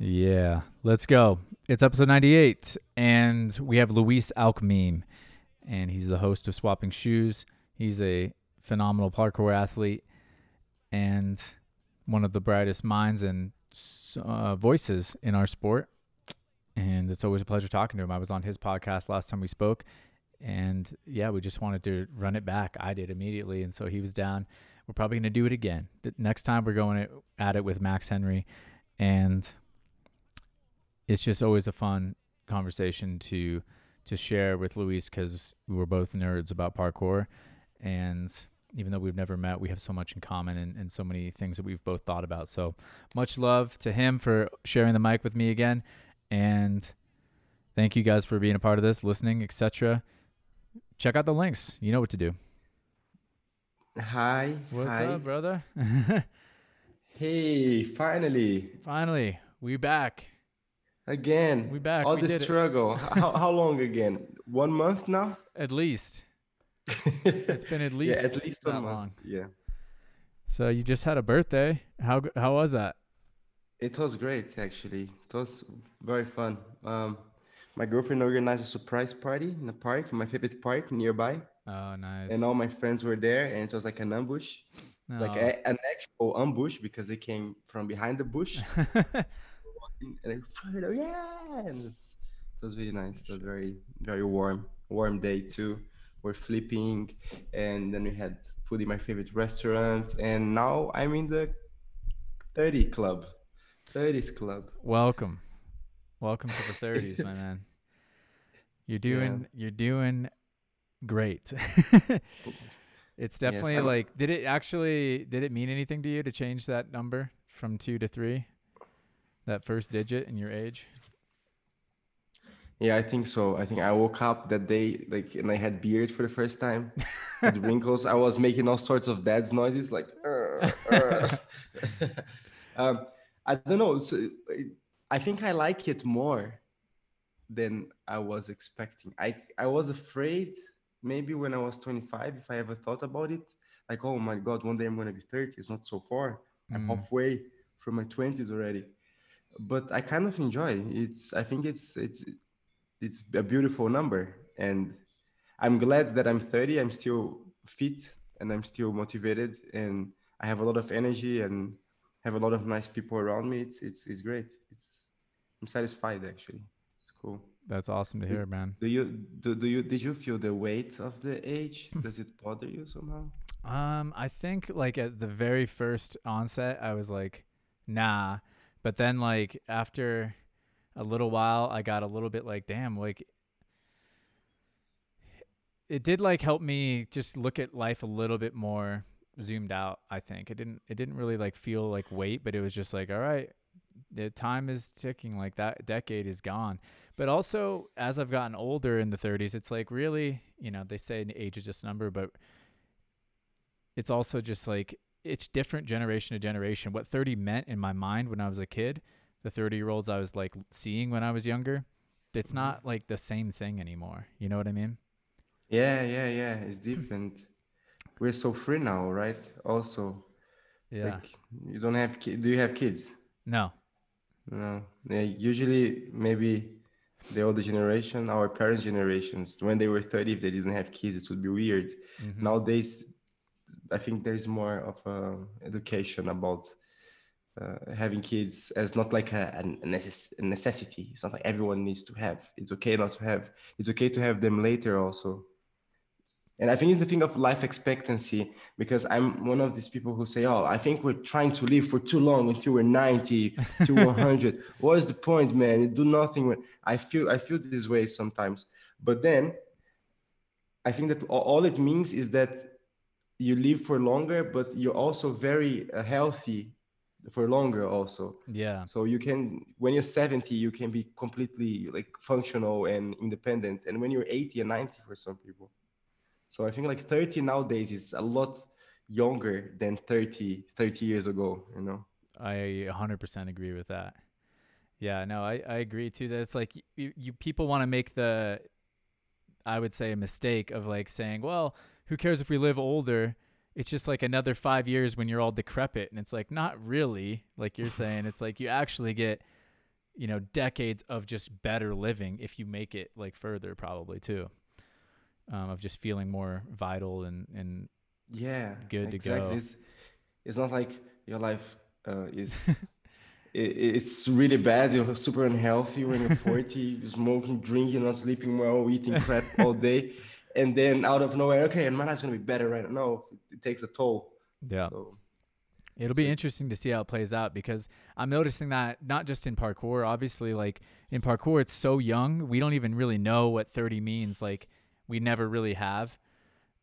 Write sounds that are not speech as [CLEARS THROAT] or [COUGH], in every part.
Yeah, let's go. It's episode 98, and we have Luis Alcmeme, and he's the host of Swapping Shoes. He's a phenomenal parkour athlete and one of the brightest minds and uh, voices in our sport. And it's always a pleasure talking to him. I was on his podcast last time we spoke, and yeah, we just wanted to run it back. I did immediately, and so he was down. We're probably going to do it again. The next time we're going at it with Max Henry, and it's just always a fun conversation to to share with Luis because we're both nerds about parkour, and even though we've never met, we have so much in common and, and so many things that we've both thought about. So much love to him for sharing the mic with me again, and thank you guys for being a part of this, listening, etc. Check out the links. You know what to do. Hi. What's hi. up, brother? [LAUGHS] hey, finally. Finally, we back. Again. We back. All we the struggle. [LAUGHS] how, how long again? One month now? At least. [LAUGHS] It's been at least yeah, at least one month. long. Yeah. So you just had a birthday. How how was that? It was great actually. It was very fun. Um, my girlfriend organized a surprise party in the park, in my favorite park nearby, Oh, nice. and all my friends were there, and it was like an ambush, like Oh. a, an actual ambush because they came from behind the bush. [LAUGHS] and I Fredo, yeah, and it oh, was, it was really nice. It was very very warm, warm day too. We're flipping, and then we had food in my favorite restaurant, and now I'm in the 30 club, 30s club. Welcome. Welcome to the 30s, my man. [LAUGHS] You're doing you're doing great. [LAUGHS] it's definitely I'm- like did it actually did it mean anything to you to change that number from 2 to 3? That first digit in your age? Yeah, I think so. I think I woke up that day like, and I had beard for the first time, [LAUGHS] with wrinkles. I was making all sorts of dad's noises, like. "Uh, uh." [LAUGHS] um, I don't know. So, I think I like it more than I was expecting. I I was afraid maybe when I was 25, if I ever thought about it, like, oh my God, one day I'm gonna be 30. It's not so far. I'm Mm. halfway from my 20s already. But I kind of enjoy. It's. I think it's it's it's a beautiful number, and I'm glad that I'm 30. I'm still fit and I'm still motivated, and I have a lot of energy and have a lot of nice people around me. It's it's it's great. It's I'm satisfied actually. It's cool. That's awesome to hear, man. Do you do, do you did you feel the weight of the age? Does it bother you somehow? Um, I think like at the very first onset, I was like, nah. But then like after a little while, I got a little bit like, damn, like it did like help me just look at life a little bit more zoomed out. I think it didn't. It didn't really like feel like weight, but it was just like, all right, the time is ticking. Like that decade is gone. But also, as I've gotten older in the 30s, it's like really, you know, they say age is just a number, but it's also just like it's different generation to generation. What 30 meant in my mind when I was a kid, the 30 year olds I was like seeing when I was younger, it's not like the same thing anymore. You know what I mean? Yeah, yeah, yeah. It's different. [CLEARS THROAT] We're so free now, right? Also, Yeah. like you don't have ki- do you have kids? no. No. Yeah, usually maybe the older generation, our parents' generations, when they were 30, if they didn't have kids, it would be weird. Mhm. Nowadays, I think there's more of uh, education about uh, having kids as not like a, a necess- a necessity. It's not like everyone needs to have. It's okay not to have. It's okay to have them later also. And I think it's the thing of life expectancy because I'm one of these people who say, "Oh, I think we're trying to live for too long until we're 90 [LAUGHS] to 100. what is the point, man? You do nothing." When I feel I feel this way sometimes, but then I think that all it means is that you live for longer, but you're also very uh, healthy for longer also. Yeah. So you can, when you're 70, you can be completely like functional and independent. And when you're 80 and 90 for some people. So I think like 30 nowadays is a lot younger than 30, 30 years ago, you know? I 100% agree with that. Yeah, no, I, I agree too that it's like you, you people want to make the I would say a mistake of like saying, well, who cares if we live older? It's just like another 5 years when you're all decrepit and it's like not really like you're [LAUGHS] saying it's like you actually get you know decades of just better living if you make it like further probably too um, of just feeling more vital and and yeah good to exactly. go. It's, it's not like your life uh, is [LAUGHS] it's really bad you're super unhealthy when you're 40 you're [LAUGHS] smoking drinking not sleeping well eating crap all day and then out of nowhere okay and my life's gonna be better right no it takes a toll yeah so It'll be interesting to see how it plays out because I'm noticing that not just in parkour, obviously, like in parkour, it's so young. We don't even really know what 30 means. Like, we never really have.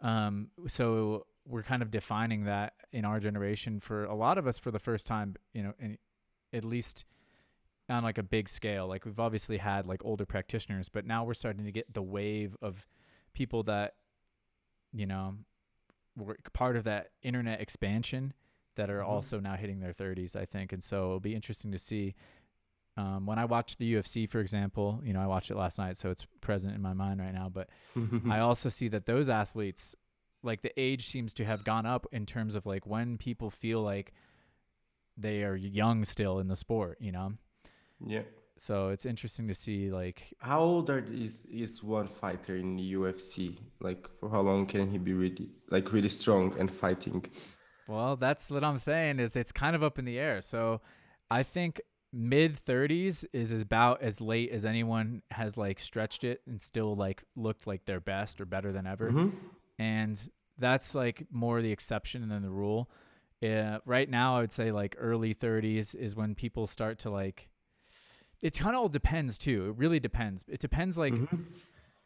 Um, so we're kind of defining that in our generation for a lot of us for the first time, you know, in, at least on like a big scale. Like, we've obviously had like older practitioners, but now we're starting to get the wave of people that, you know, were part of that internet expansion that are Mhm. also now hitting their 30s, I think. And so it'll be interesting to see. Um, when I watch the UFC, for example, you know, I watched it last night, so it's present in my mind right now. But [LAUGHS] I also see that those athletes, like the age seems to have gone up in terms of like when people feel like they are young still in the sport, you know? yeah So it's interesting to see like how old are is is one fighter in the UFC like for how long can he be really like really strong and fighting Well, that's what I'm saying is it's kind of up in the air. So I think mid 30s is about as late as anyone has like stretched it and still like looked like their best or better than ever. Mhm. And that's like more the exception than the rule. Uh, right now, I would say like early 30s is when people start to like. It kind of all depends too. It really depends. It depends like Mhm.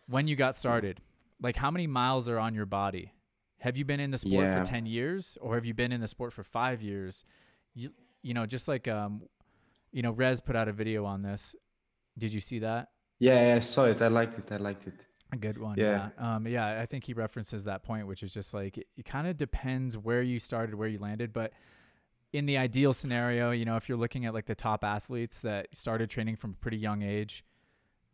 when you got started. Like how many miles are on your body? Have you been in the sport Yeah. for 10 years or have you been in the sport for 5 years? You you know, just like um you know, Rez put out a video on this. Did you see that? yeah, yeah I saw it I liked it I liked it A good one. Yeah. Yeah. Um, yeah. I think he references that point, which is just like it, it kind of depends where you started, where you landed. But in the ideal scenario, you know, if you're looking at like the top athletes that started training from a pretty young age,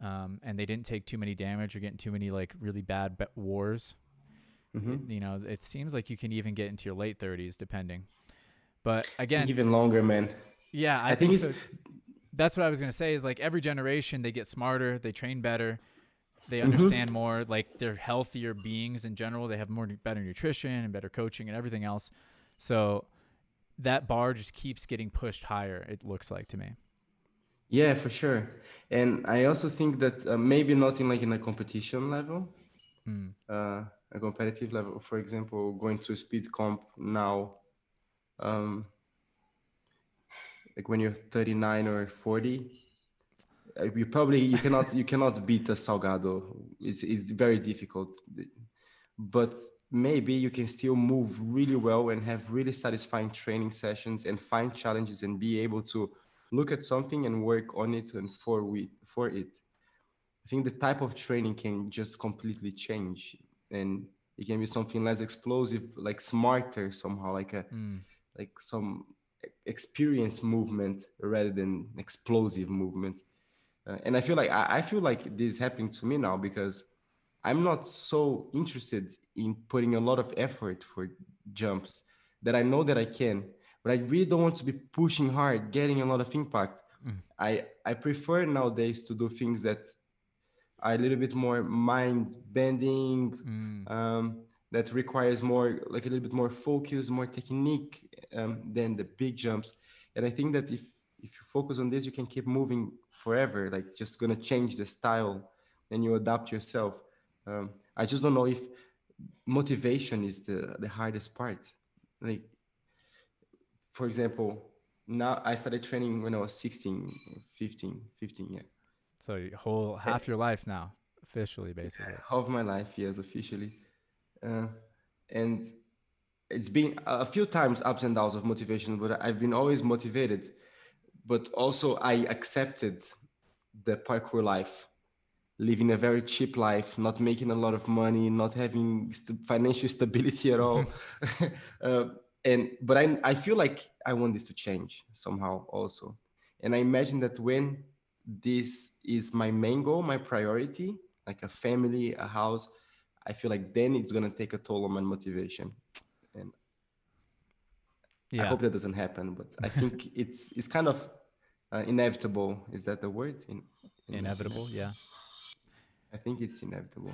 um, and they didn't take too many damage or get in too many like really bad be- wars, Mhm. it- you know, it seems like you can even get into your late 30s, depending. But again, even longer man yeah, I, I think, think so. That's what I was gonna say. Is like every generation they get smarter, they train better, they Mhm. understand more. Like they're healthier beings in general. They have more better nutrition and better coaching and everything else. So that bar just keeps getting pushed higher. It looks like to me. Yeah, for sure. And I also think that uh, maybe not in like in a competition level, Mm. uh, a competitive level. For example, going to a speed comp now, um, like when you're 39 or 40, uh, you probably you cannot you cannot beat a Salgado. It's it's very difficult, but maybe you can still move really well and have really satisfying training sessions and find challenges and be able to look at something and work on it and for we for it i think the type of training can just completely change and it can be something less explosive like smarter somehow like a Mm. like some e- experienced movement rather than explosive movement uh, and i feel like I, I feel like this is happening to me now because i'm not so interested in putting a lot of effort for jumps that i know that i can but i really don't want to be pushing hard getting a lot of impact Mm. i i prefer nowadays to do things that are a little bit more mind bending Mm. um, that requires more like a little bit more focus more technique um, than the big jumps and i think that if if you focus on this you can keep moving forever like just gonna change the style and you adapt yourself um, i just don't know if motivation is the the hardest part. Like for example now i started training when i was 16 15 15 yeah. So your whole half your life now, officially, basically. half my life yes officially. Uh, and it's been a few times ups and downs of motivation but i've been always motivated. But also i accepted the parkour life living a very cheap life not making a lot of money not having st- financial stability at all [LAUGHS] [LAUGHS] uh, and but I, I feel like i want this to change somehow also and i imagine that when this is my main goal my priority like a family a house i feel like then it's going to take a toll on my motivation and i hope that doesn't happen but i think [LAUGHS] it's it's kind of uh, inevitable. Is that the word? In, in inevitable, yeah. I think it's inevitable.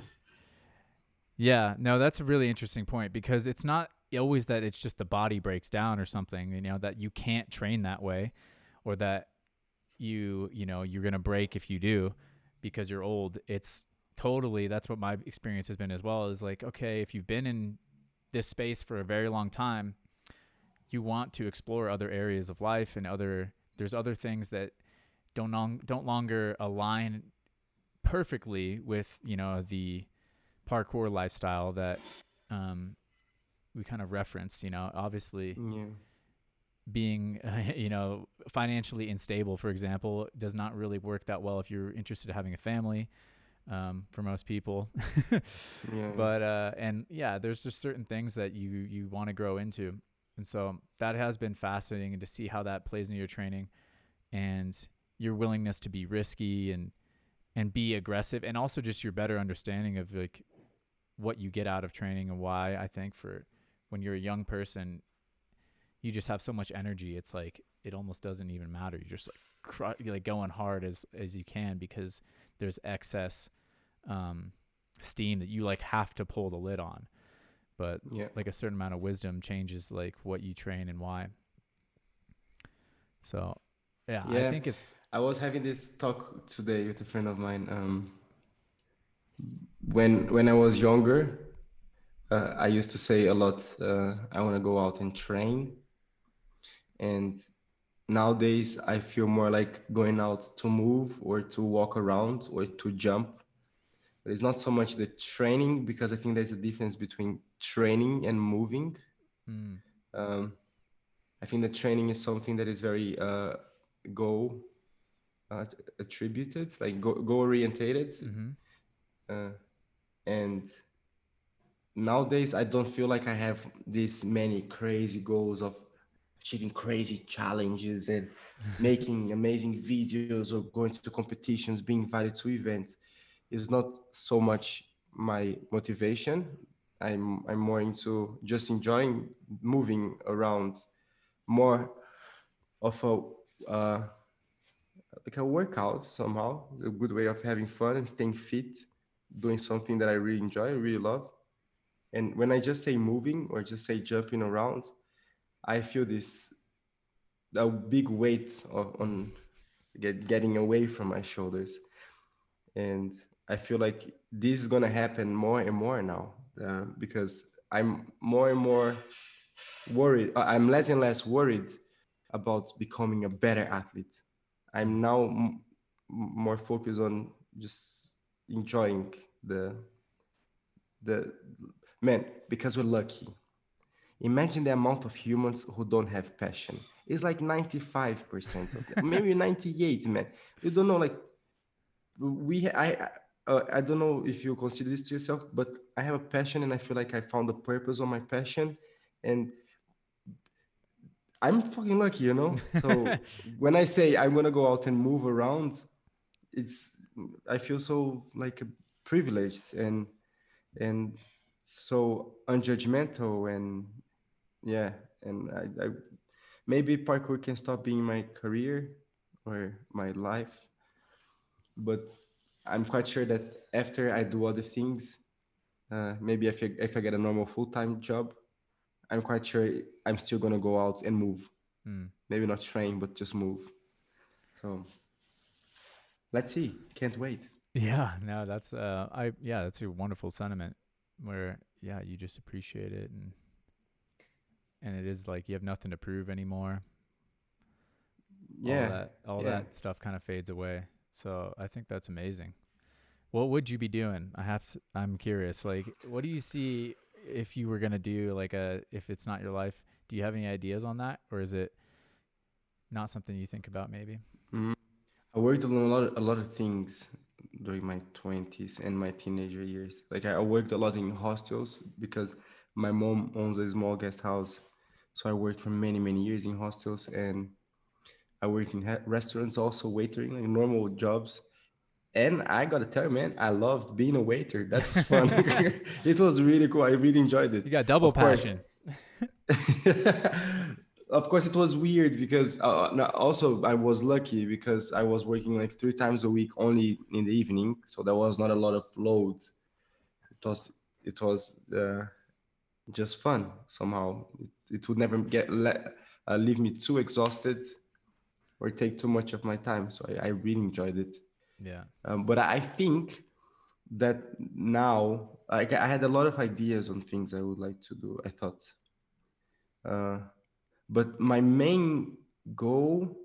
Yeah, no, that's a really interesting point because it's not always that it's just the body breaks down or something, you know, that you can't train that way or that you, you know, you're going to break if you do because you're old. It's totally that's what my experience has been as well is like, okay, if you've been in this space for a very long time, you want to explore other areas of life and other there's other things that don't long, don't longer align perfectly with, you know, the parkour lifestyle that um, we kind of referenced. You know, obviously, Yeah. being uh, [LAUGHS] you know financially unstable, for example, does not really work that well if you're interested in having a family. Um, for most people, [LAUGHS] Yeah. but uh, and yeah, there's just certain things that you you want to grow into, and so that has been fascinating, and to see how that plays into your training, and your willingness to be risky and and be aggressive, and also just your better understanding of like what you get out of training and why. I think for when you're a young person, you just have so much energy. It's like it almost doesn't even matter. You're just like you're like going hard as as you can because there's excess um, steam that you like have to pull the lid on. But yeah. like a certain amount of wisdom changes like what you train and why. So yeah, I think it's I was having this talk today with a friend of mine. Um, when when I was younger, uh, I used to say a lot. Uh, I want to go out and train, and nowadays I feel more like going out to move or to walk around or to jump. But it's not so much the training because I think there's a difference between training and moving. mm, Um, I think the training is something that is very uh, goal uh, attributed, like go, goal orientated. mhm. Uh, and nowadays, I don't feel like I have this many crazy goals of achieving crazy challenges and [LAUGHS] making amazing videos or going to competitions, being invited to events. Is not so much my motivation. I'm I'm more into just enjoying moving around, more of a uh, like a workout somehow, a good way of having fun and staying fit, doing something that I really enjoy, really love. And when I just say moving or just say jumping around, I feel this a big weight of, on get, getting away from my shoulders. And I feel like this is gonna happen more and more now uh, because I'm more and more worried. uh, I'm less and less worried about becoming a better athlete. I'm now m- more focused on just enjoying the the man because we're lucky. Imagine the amount of humans who don't have passion. It's like 95% of them, maybe [LAUGHS] 98, man. You don't know, like we. I I- uh, I don't know if you consider this to yourself, but I have a passion, and I feel like I found a purpose on my passion, and I'm fucking lucky, you know. So [LAUGHS] when I say I'm gonna go out and move around, it's I feel so like privileged and and so unjudgmental and yeah, and I, I maybe parkour can stop being my career or my life, but I'm quite sure that after I do other things, uh, maybe if I, if I get a normal full time job, I'm quite sure I'm still gonna go out and move Mm. maybe not train but just move so let's see can't wait Yeah, no, that's uh I yeah, that's a wonderful sentiment where yeah, you just appreciate it and and it is like you have nothing to prove anymore. yeah All that all yeah. that stuff kind of fades away. So I think that's amazing. What would you be doing? I have to, I'm curious. Like what do you see if you were to do like a if it's not your life? Do you have any ideas on that or is it not something you think about maybe? Mhm. i worked on a lot of, a lot of things during my 20s and my teenager years like i I worked a lot in hostels because my mom owns a small guest house so i worked for many many years in hostels and i worked in ha- restaurants also waitering like normal jobs and I gotta tell you, man, I loved being a waiter. That was [LAUGHS] fun. [LAUGHS] it was really cool. I really enjoyed it. You got double Of passion. [LAUGHS] of course it was weird because uh, no, also i was lucky because i was working like three times a week only in the evening so there was not a lot of load it was it was uh, just fun somehow it, it would never get let, uh, leave me too exhausted or take too much of my time so i, I really enjoyed it Yeah. um, but i think that now like i had a lot of ideas on things i would like to do i thought uh, but my main goal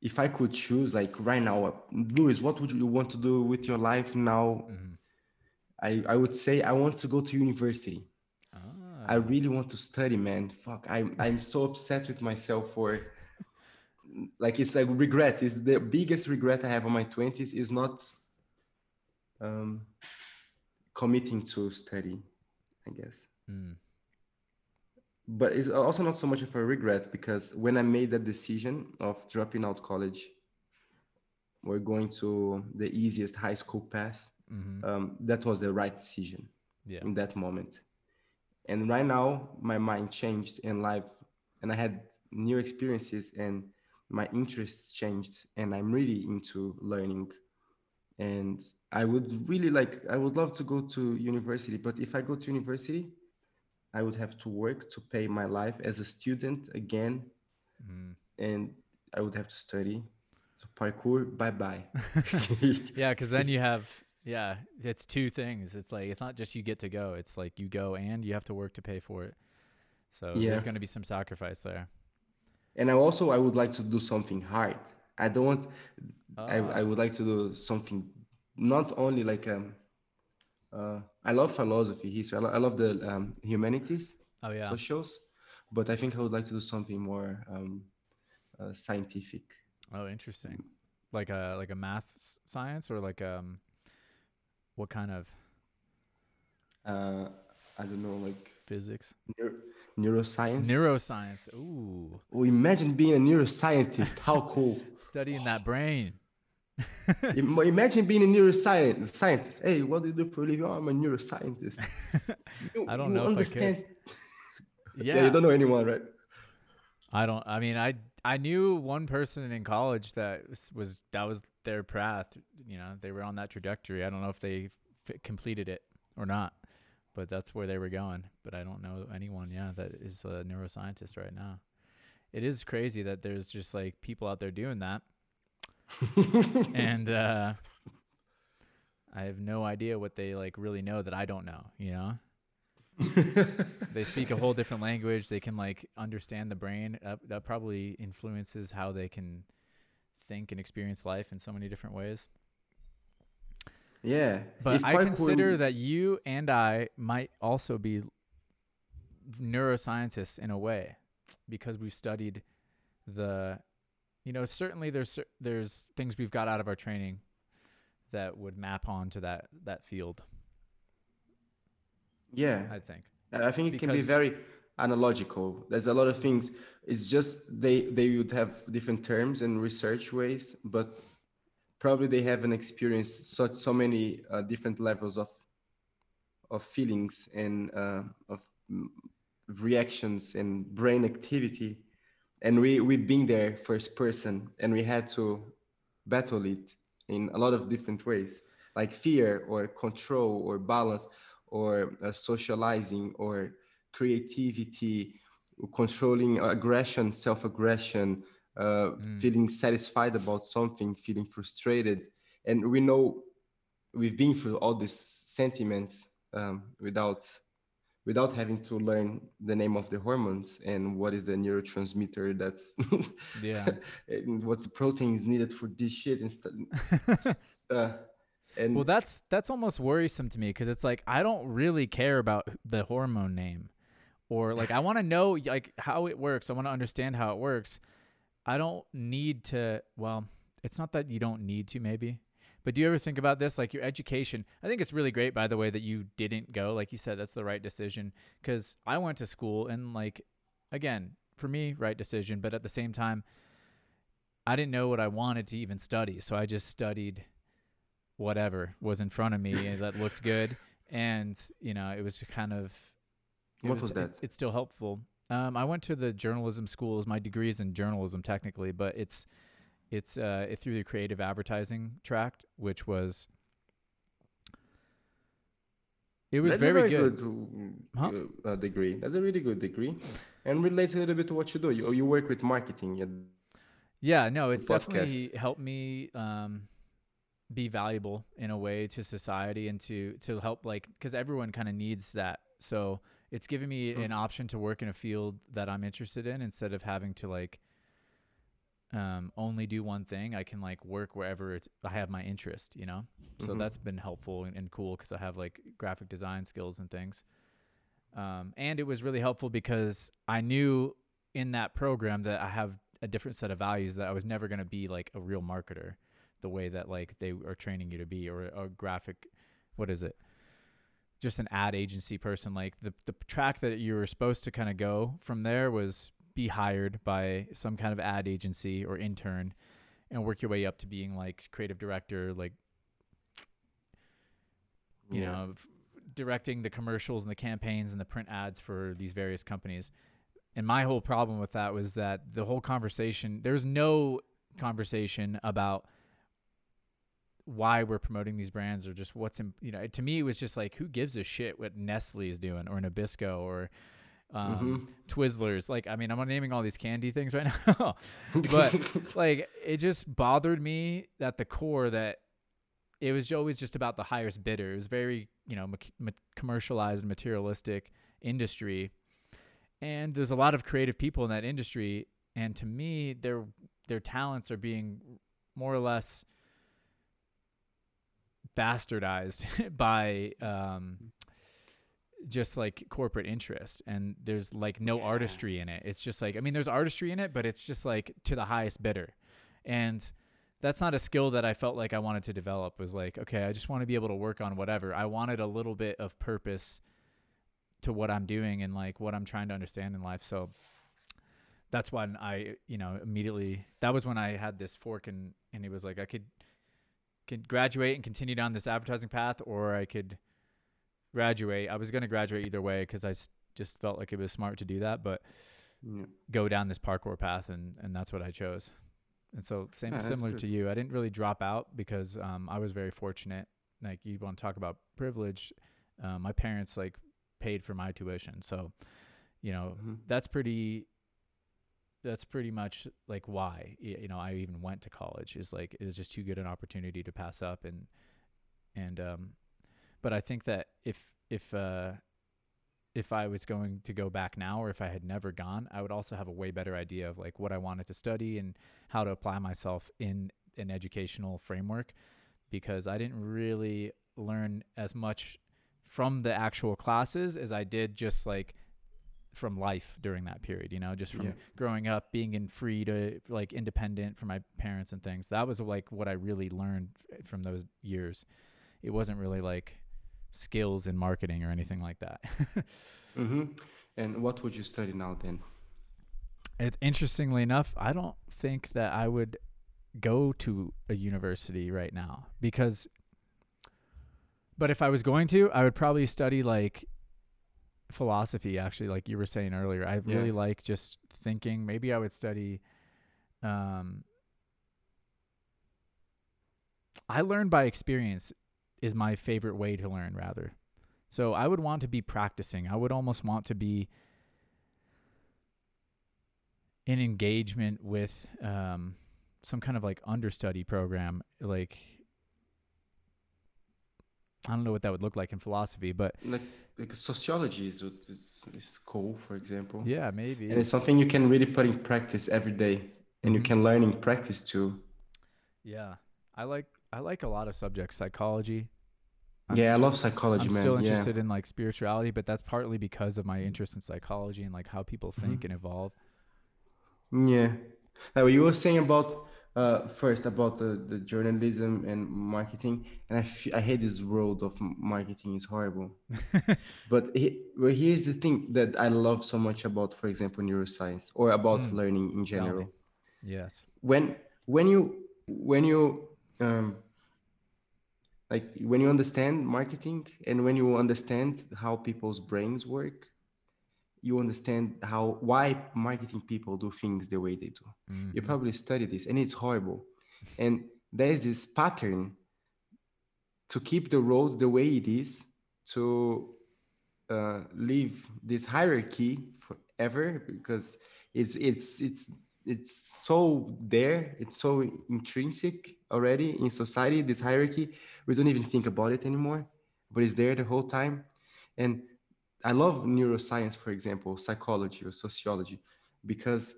if i could choose like right now Luis, what would you want to do with your life now Mhm. I, I would say i want to go to university i Ah. really want to study man fuck i'm, I'm so upset with myself for like it's a regret is the biggest regret i have on my 20s is not um committing to study i guess Mm. but it's also not so much of a regret because when I made that decision of dropping out college or going to the easiest high school path, Mhm. um, that was the right decision Yeah. in that moment. And right now, my mind changed in life, and I had new experiences, and my interests changed, and I'm really into learning. And I would really like, I would love to go to university, but if I go to university, I would have to work to pay my life as a student again, Mm. and I would have to study. So parkour, bye bye. [LAUGHS] [LAUGHS] Yeah, because then you have yeah, it's two things. It's like it's not just you get to go. It's like you go and you have to work to pay for it. So Yeah. there's going to be some sacrifice there. And I also I would like to do something hard. I don't want. I, I Ah. would like to do something not only like um. Uh, I love philosophy, history. I, lo- I love the um, humanities, Oh yeah. socials, but I think I would like to do something more um, uh, scientific. Oh, interesting. Like a like a math science or like um, what kind of Uh, I don't know, like physics? neuro- neuroscience. Neuroscience. Ooh, oh, imagine being a neuroscientist. How cool! [LAUGHS] studying that brain. [LAUGHS] Imagine being a neuroscientist. scientist. Hey, what do you do for a living? Oh, I'm a neuroscientist. You- [LAUGHS] I don't know if I could. understand. Yeah. Yeah. you don't know anyone, right? I don't. I mean, I I knew one person in college that was, was that was their path. You know, they were on that trajectory. I don't know if they f- completed it or not, but that's where they were going. But I don't know anyone. Yeah, that is a neuroscientist right now. It is crazy that there's just like people out there doing that, [LAUGHS] and uh, I have no idea what they like really know that I don't know. You know [LAUGHS] they speak a whole different language. They can like understand the brain. Uh, that probably influences how they can think and experience life in so many different ways. Yeah. But If I parkour- consider that you and I might also be neuroscientists in a way because we've studied the you know certainly there's there's things we've got out of our training that would map onto that that field Yeah. I think I think it can be very analogical. There's a lot of things. It's just they they would have different terms and research ways, but probably they haven't experienced such so many uh, different levels of of feelings and uh, of reactions and brain activity, and we we've been there first person, and we had to battle it in a lot of different ways, like fear or control or balance or uh, socializing or creativity, controlling aggression, self aggression, uh, Mm. feeling satisfied about something, feeling frustrated. And we know we've been through all these sentiments um, without without having to learn the name of the hormones and what is the neurotransmitter that's [LAUGHS] Yeah. and what's the proteins needed for this shit and stuff [LAUGHS] uh, and Well, that's that's almost worrisome to me because it's like I don't really care about the hormone name, or like I want to know like how it works. I want to understand how it works. I don't need to. Well, it's not that you don't need to, maybe. But do you ever think about this? Like your education. I think it's really great, by the way, that you didn't go. Like you said, that's the right decision. Because I went to school and like, again, for me, right decision. But at the same time, I didn't know what I wanted to even study, so I just studied whatever was in front of me and that looked good and you know it was kind of What was it- that? it's still helpful Um, I went to the journalism schools. My degree is in journalism technically, but it's it's uh, it through the creative advertising tract, which was it was That's very, a very good. good, Huh? uh, degree. That's a really good degree, and relates a little bit to what you do. You, you work with marketing. Yeah. Yeah, no, it's definitely helped me um, be valuable in a way to society and to to help like because everyone kind of needs that. So it's given me an option to work in a field that I'm interested in instead of having to like um, only do one thing. I can like work wherever it's I have my interest, you know. So Mhm. that's been helpful and, and cool because I have like graphic design skills and things. Um, and it was really helpful because I knew in that program that I have a different set of values that I was never going to be like a real marketer the way that like they are training you to be or a graphic what is it just an ad agency person like the the track that you were supposed to kind of go from there was be hired by some kind of ad agency or intern and work your way up to being like creative director like you Yeah. know, f- directing the commercials and the campaigns and the print ads for these various companies. And my whole problem with that was that the whole conversation, there's no conversation about why we're promoting these brands or just what's in, you know, to me, it was just like, who gives a shit what Nestle is doing or Nabisco or um, Twizzlers? Like, I mean, I'm naming all these candy things right [LAUGHS] now, but [LAUGHS] like, it just bothered me at the core that it was always just about the highest bidder. It was very, you know, ma- commercialized, and materialistic industry, and there's a lot of creative people in that industry. And to me, their their talents are being more or less bastardized [LAUGHS] by um, just like corporate interest. And there's like no Yeah. artistry in it. It's just like I mean, there's artistry in it, but it's just like to the highest bidder, and that's not a skill that I felt like I wanted to develop. Was like, okay, I just want to be able to work on whatever. I wanted a little bit of purpose to what I'm doing and like what I'm trying to understand in life. So that's when I, you know, immediately that was when I had this fork and and it was like I could could graduate and continue down this advertising path or I could graduate. I was going to graduate either way cuz I s- just felt like it was smart to do that, but Yeah. go down this parkour path and and that's what I chose. And so same Yeah, similar to you. I didn't really drop out because um, I was very fortunate. Like you want to talk about privilege, um, my parents like paid for my tuition. So, you know, Mhm. that's pretty that's pretty much like why you know I even went to college is like it was just too good an opportunity to pass up and and um but I think that if if uh if I was going to go back now or if I had never gone, I would also have a way better idea of like what I wanted to study and how to apply myself in an educational framework because I didn't really learn as much from the actual classes as I did just like from life during that period, you know, just from Yeah. growing up, being in free to like independent from my parents and things. That was like what I really learned from those years. It wasn't really like skills in marketing or anything like that. [LAUGHS] hmm And what would you study now then? It, interestingly enough, I don't think that I would go to a university right now because, but if I was going to, I would probably study like philosophy, actually, like you were saying earlier. I really Yeah. like just thinking. Maybe I would study, um, I learn by experience is my favorite way to learn, rather. So I would want to be practicing. I would almost want to be in engagement with um, some kind of like understudy program. Like, I don't know what that would look like in philosophy, but Like, like sociology is, what is, is cool, for example. yeah, maybe. And it's something you can really put in practice every day, and you Mhm. can learn in practice too. Yeah, I like I like a lot of subjects. Psychology. I'm yeah, I love psychology, I'm man. still yeah. interested in like spirituality, but that's partly because of my interest in psychology and like how people think Mhm. and evolve. Yeah. Now you were saying about uh, first about the, the journalism and marketing, and I I hate this world of marketing. It's horrible. [LAUGHS] but he, well, here's the thing that I love so much about, for example, neuroscience or about Mm. learning in general. yes. When when you when you um, like when you understand marketing and when you understand how people's brains work, you understand how why marketing people do things the way they do. Mhm. You probably study this, and it's horrible. [LAUGHS] And there's this pattern to keep the road the way it is to uh, leave this hierarchy forever because it's it's it's it's so there it's so intrinsic already in society this hierarchy we don't even think about it anymore but it's there the whole time and i love neuroscience for example psychology or sociology because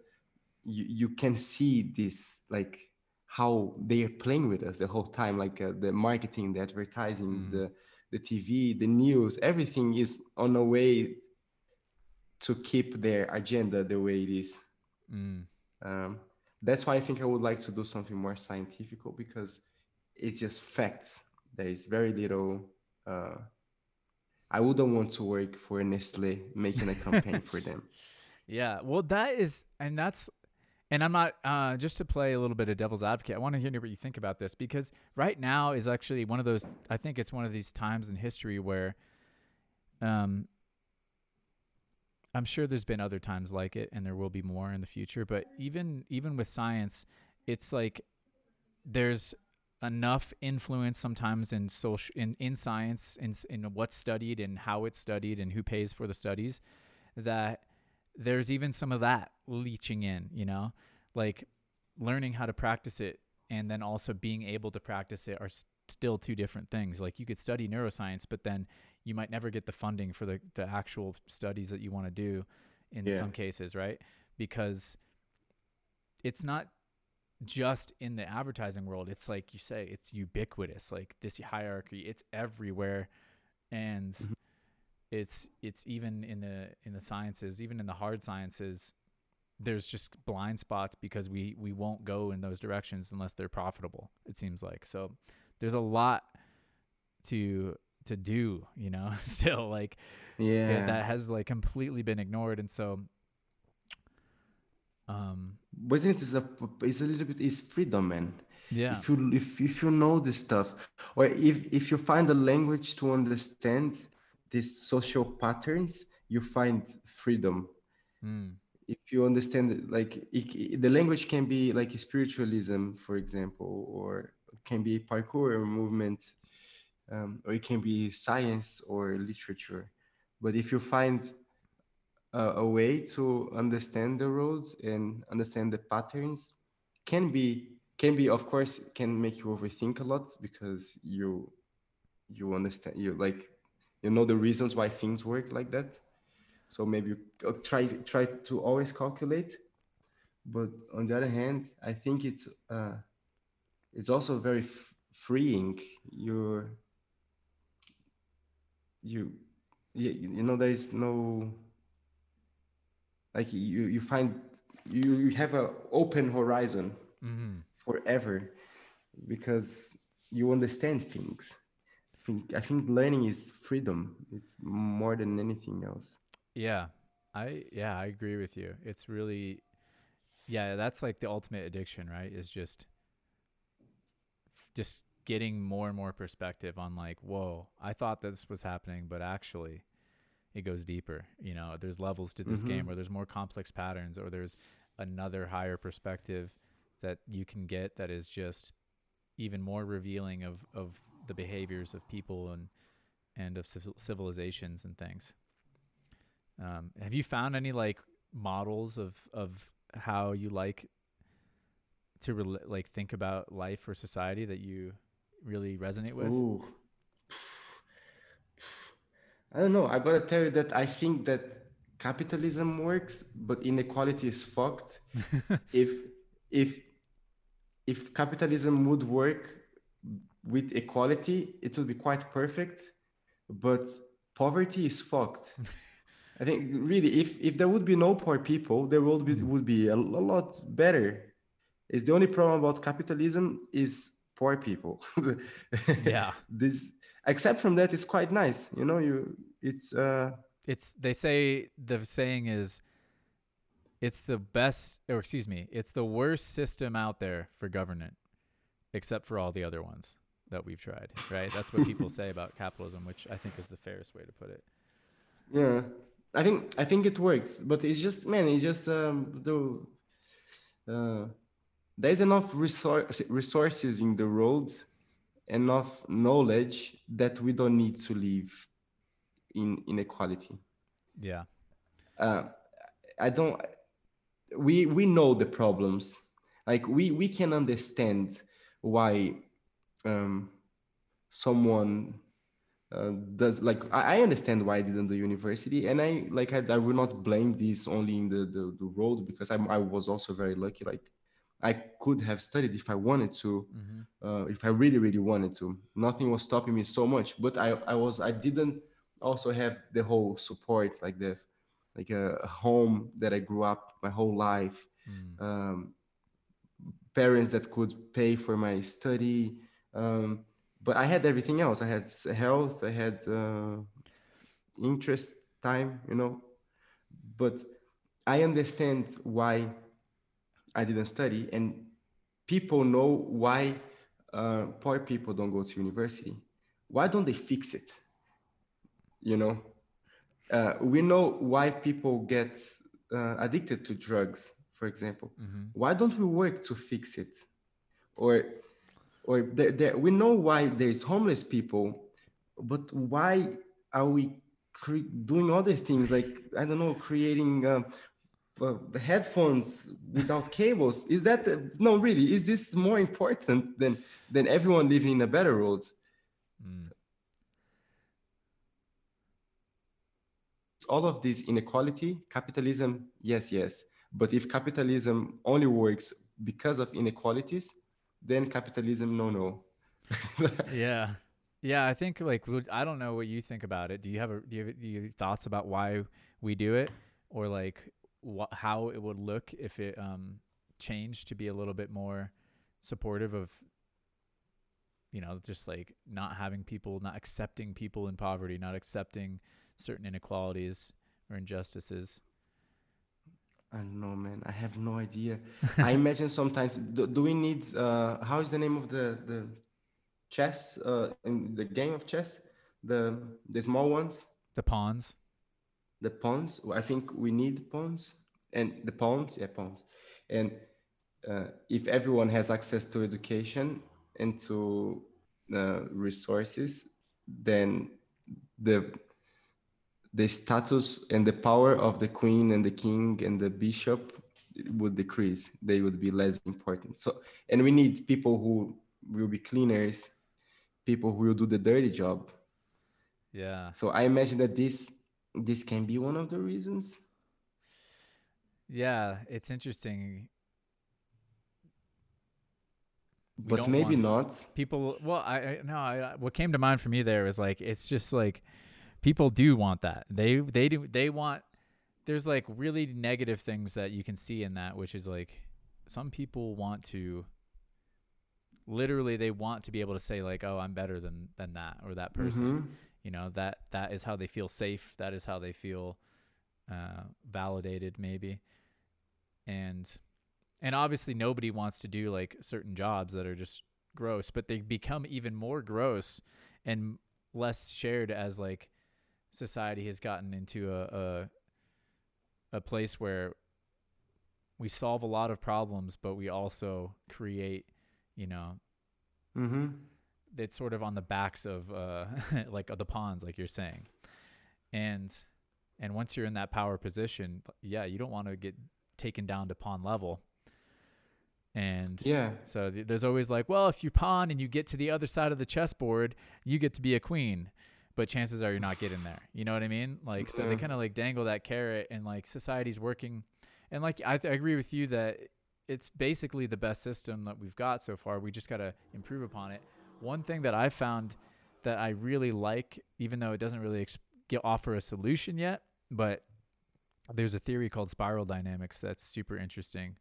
you, you can see this like how they are playing with us the whole time like uh, the marketing the advertising Mm. the the tv the news everything is on a way to keep their agenda the way it is Mm. um, that's why i think i would like to do something more scientific because it's just facts there is very little uh, i wouldn't want to work for nestle making a campaign for [LAUGHS] them Yeah. Well, that is, and that's, and I'm not, uh, just to play a little bit of devil's advocate, I want to hear what you think about this because right now is actually one of those, I think it's one of these times in history where, um, I'm sure there's been other times like it and there will be more in the future, but even, even with science, it's like there's enough influence sometimes in social, in, in science, in, in what's studied and how it's studied and who pays for the studies that there's even some of that leaching in, you know, like learning how to practice it and then also being able to practice it are s- still two different things. Like you could study neuroscience, but then you might never get the funding for the, the actual studies that you want to do in Yeah. some cases, right? Because it's not just in the advertising world. It's like you say, it's ubiquitous. Like this hierarchy, it's everywhere. And Mhm. it's it's even in the in the sciences, even in the hard sciences, there's just blind spots because we we won't go in those directions unless they're profitable. It seems like so. There's a lot to to do, you know. [LAUGHS] Still, like yeah, that has like completely been ignored, and so. Um. it is a it's a little bit is freedom man Yeah. if you if, if you know this stuff or if if you find a language to understand these social patterns you find freedom Mm. if you understand it, like it, the language can be like spiritualism for example or can be parkour movement um, or it can be science or literature but if you find a, a way to understand the roads and understand the patterns can be can be of course can make you overthink a lot because you you understand you like you know the reasons why things work like that. So maybe you try try to always calculate. But on the other hand i think it's uh it's also very freeing. You you, you know there is no like you you find you, you have a open horizon Mm-hmm. forever because you understand things I think, I think learning is freedom it's more than anything else Yeah. I yeah, I agree with you. It's really yeah, that's like the ultimate addiction, right? Is just just getting more and more perspective on like, whoa, I thought this was happening, but actually it goes deeper. You know, there's levels to this game Mhm. or there's more complex patterns or there's another higher perspective that you can get that is just even more revealing of of the behaviors of people and and of civ- civilizations and things. Um, have you found any like models of of how you like to rel- like think about life or society that you really resonate with? Ooh. I don't know. I gotta tell you that I think that capitalism works, but inequality is fucked. [LAUGHS] if if if capitalism would work with equality, it would be quite perfect. But poverty is fucked. [LAUGHS] I think really, if if there would be no poor people, the world be, Mhm. would be a, a lot better. It's the only problem about capitalism is poor people. [LAUGHS] yeah, this except from that it's quite nice you know you it's uh it's they say the saying is it's the best or excuse me, it's the worst system out there for government except for all the other ones that we've tried, right? That's what people [LAUGHS] say about capitalism, which I think is the fairest way to put it. yeah I think I think it works, but it's just man, it's just um, the uh, there's enough resource, resources in the world, enough knowledge that we don't need to live in inequality. Yeah. Uh, I don't. We we know the problems. Like we we can understand why um, someone uh, does like I, I understand why I didn't do university, and I like I, I will not blame this only in the the, the road because I'm, I was also very lucky. Like I could have studied if I wanted to, Mm-hmm. uh, if I really really wanted to. Nothing was stopping me so much, but I I was I didn't also have the whole support like the like a, a home that I grew up my whole life, Mm. um, parents that could pay for my study. Um, but I had everything else. I had health. I had uh, interest, time. You know, but I understand why I didn't study, and people know why uh, poor people don't go to university. Why don't they fix it? You know, uh, we know why people get uh, addicted to drugs, for example. Mm-hmm. Why don't we work to fix it? Or, or there, there, we know why there's homeless people, but why are we cre- doing other things like I don't know, creating um, the headphones without cables? Is that uh, no really? Is this more important than than everyone living in a better world? Mm. all of this inequality, capitalism, yes, yes. But if capitalism only works because of inequalities, then capitalism, no, no. [LAUGHS] Yeah. Yeah, I think like I don't know what you think about it. Do you have a do you have, do you have thoughts about why we do it or like what how it would look if it um changed to be a little bit more supportive of you know, just like not having people, not accepting people in poverty, not accepting certain inequalities or injustices. I don't know, man. I have no idea. [LAUGHS] I imagine sometimes. Do, do we need? Uh, how is the name of the the chess? Uh, in the game of chess, the the small ones, The pawns. The pawns. I think we need pawns and the pawns. Yeah, pawns. And uh, if everyone has access to education and to uh, resources, then the the status and the power of the queen and the king and the bishop would decrease they would be less important so and we need people who will be cleaners people who will do the dirty job Yeah. so i imagine that this this can be one of the reasons Yeah, it's interesting. We but maybe not people well i, I no I, what came to mind for me there was like it's just like people do want that they they do they want there's like really negative things that you can see in that which is like some people want to literally they want to be able to say like oh i'm better than than that or that person Mhm. You know that that is how they feel safe that is how they feel uh, validated maybe and and obviously nobody wants to do like certain jobs that are just gross but they become even more gross and less shared as like society has gotten into a a, a place where we solve a lot of problems but we also create you know Mhm. It's sort of on the backs of uh [LAUGHS] like of the pawns like you're saying. And and once you're in that power position yeah you don't want to get taken down to pawn level. And yeah. so th- there's always like well if you pawn and you get to the other side of the chessboard you get to be a queen but chances are you're not getting there. You know what i mean? Like so they kind of like dangle that carrot and like society's working. And like I, th- I agree with you that it's basically the best system that we've got so far. We just got to improve upon it one thing that i found that i really like even though it doesn't really get, offer a solution yet but there's a theory called spiral dynamics that's super interesting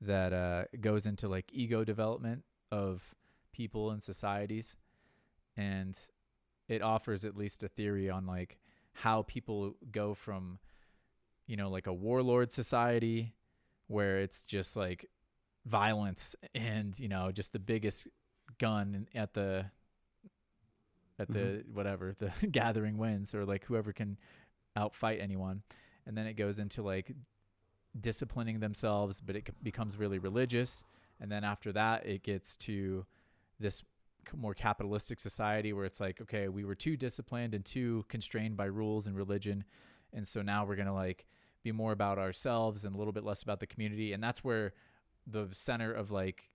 that uh, goes into like ego development of people and societies. And it offers at least a theory on like how people go from you know like a warlord society where it's just like violence and you know just the biggest gun at the at the mm-hmm. whatever the [LAUGHS] gathering wins or like whoever can outfight anyone. And then it goes into like disciplining themselves, but it becomes really religious. And then after that, it gets to this more capitalistic society where it's like, okay, we were too disciplined and too constrained by rules and religion. And so now we're going to like be more about ourselves and a little bit less about the community. And that's where the center of like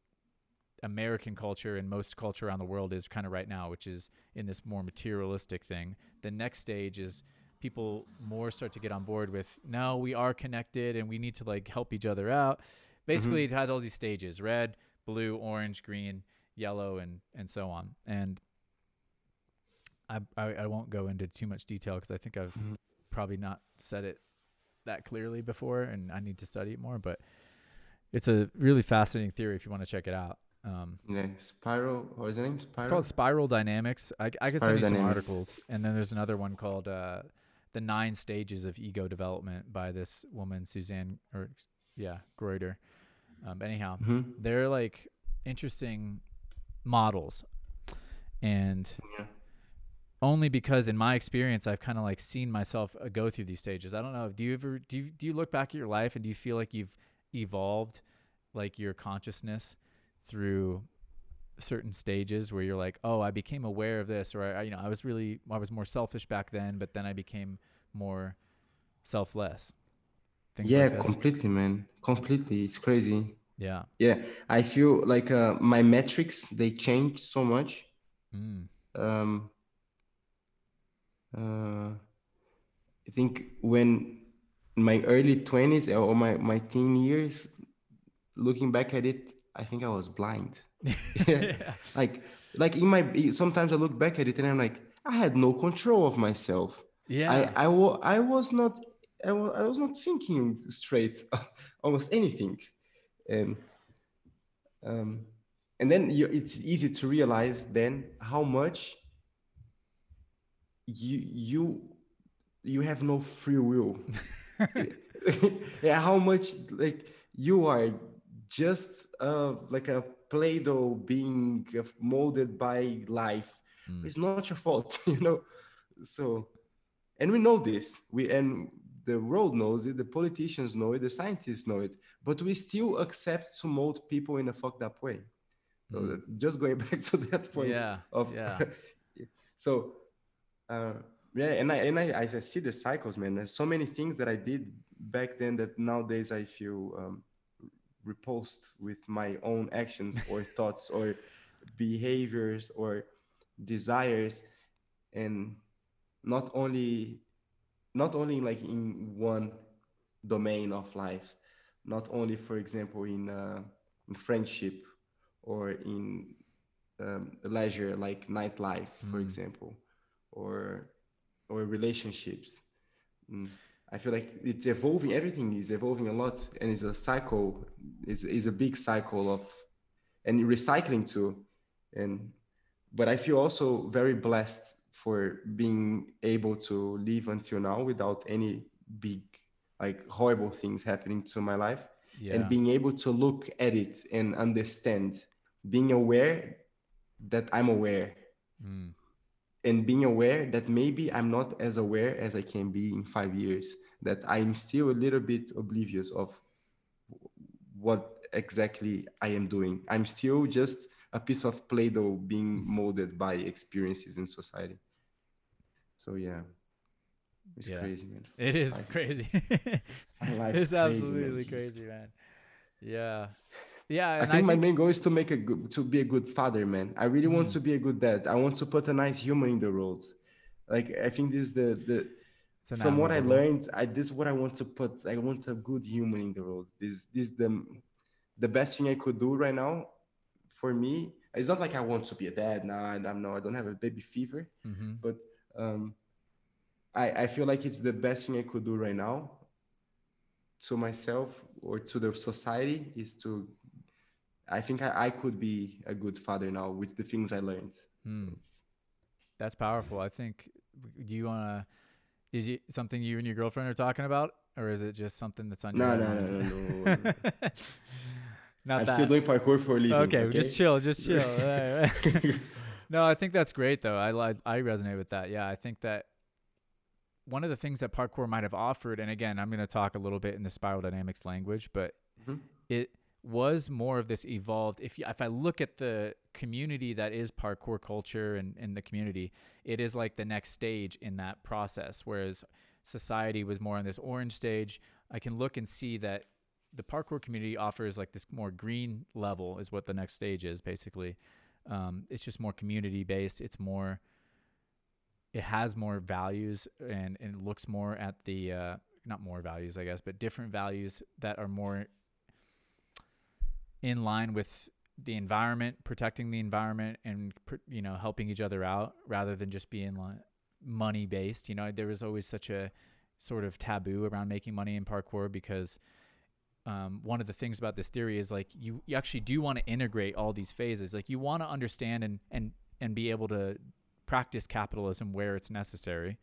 American culture and most culture around the world is kind of right now, which is in this more materialistic thing. The next stage is people more start to get on board with no, we are connected and we need to like help each other out. Basically, it has all these stages: red, blue, orange, green, yellow, and and so on. And I I, I won't go into too much detail because I think I've Mhm. probably not said it that clearly before, and I need to study it more. But it's a really fascinating theory if you want to check it out. Um, Yeah, Spiral. What is the name? Spiral. it's called Spiral Dynamics. I, I could send you some Dynamics. articles, and then there's another one called uh, "The Nine Stages of Ego Development" by this woman, Suzanne, or yeah, Greuter. Um, anyhow, Mhm. they're like interesting models, and Yeah. only because in my experience I've kind of like seen myself uh, go through these stages. I don't know. Do you ever do you, do you look back at your life and do you feel like you've evolved like your consciousness through certain stages where you're like, "Oh, I became aware of this," or I, you know, I was really I was more selfish back then, but then I became more selfless. Things Yeah, like completely, man. Completely. It's crazy. yeah. Yeah, I feel like uh, my metrics they changed so much. Mm. Um, uh, I think when my early 20s or my, my teen years, looking back at it, I think I was blind. yeah. [LAUGHS] [LAUGHS] Like, like in my sometimes I look back at it and I'm like, I had no control of myself. Yeah. I I, I was not I wa- I was not thinking straight [LAUGHS] almost anything, and um, and then you, it's easy to realize then how much you you you have no free will. yeah, how much like you are just uh, like a play-doh being molded by life. Mm. It's not your fault, [LAUGHS] you know. So, and we know this. We and the world knows it. The politicians know it. The scientists know it. But we still accept to mold people in a fucked up way. So Mm. that- just going [LAUGHS] back to that point Yeah. of yeah. [LAUGHS] so uh, yeah and I and I, I see the cycles man there's so many things that I did back then that nowadays I feel um, repulsed with my own actions or [LAUGHS] thoughts or behaviors or desires and not only not only like in one domain of life not only for example in uh, in friendship or in um, leisure like nightlife for Mm. example or or relationships Mm. I feel like it's evolving everything is evolving a lot and it's a cycle is is a big cycle of and recycling too and but i feel also very blessed for being able to live until now without any big like horrible things happening to my life Yeah. and being able to look at it and understand being aware that i'm aware Mm. And being aware that maybe i'm not as aware as i can be in five years that i'm still a little bit oblivious of what exactly i am doing i'm still just a piece of play-doh being molded by experiences in society so yeah it's Yeah. crazy man It is crazy. [LAUGHS] It's absolutely crazy, man. Yeah. Yeah. I And think my main goal is to make a good, to be a good father, man. I really want Mm. to be a good dad. I want to put a nice human in the world. Like I think this is the the from what I learned, I this is what I want to put. I want a good human in the world. This this is the the best thing I could do right now for me. It's not like I want to be a dad now. I, I'm no, I don't have a baby fever, Mhm. but um, I I feel like it's the best thing I could do right now to myself or to the society is to. I think I, I could be a good father now with the things I learned. Mm. That's powerful. I think. Do you want to? Is it something you and your girlfriend are talking about, or is it just something that's on No, your no, mind? no, no, no. [LAUGHS] Not I'm that. still doing parkour for a living. okay, just chill, just chill. [LAUGHS] Right, right. [LAUGHS] no, I think that's great though. I I resonate with that. Yeah, I think that one of the things that parkour might have offered, and again, I'm going to talk a little bit in the spiral dynamics language, but Mhm. it was more of this evolved. If if I look at the community that is parkour culture and, in the community, it is like the next stage in that process. Whereas society was more on this orange stage. I can look and see that the parkour community offers like this more green level is what the next stage is basically. Um, it's just more community based. It's more, it has more values and, and looks more at the, uh, not more values, I guess, but different values that are more in line with the environment, protecting the environment, and you know helping each other out rather than just being like money based. You know, there was always such a sort of taboo around making money in parkour because um, one of the things about this theory is like you, you actually do want to integrate all these phases. Like you want to understand and and and be able to practice capitalism where it's necessary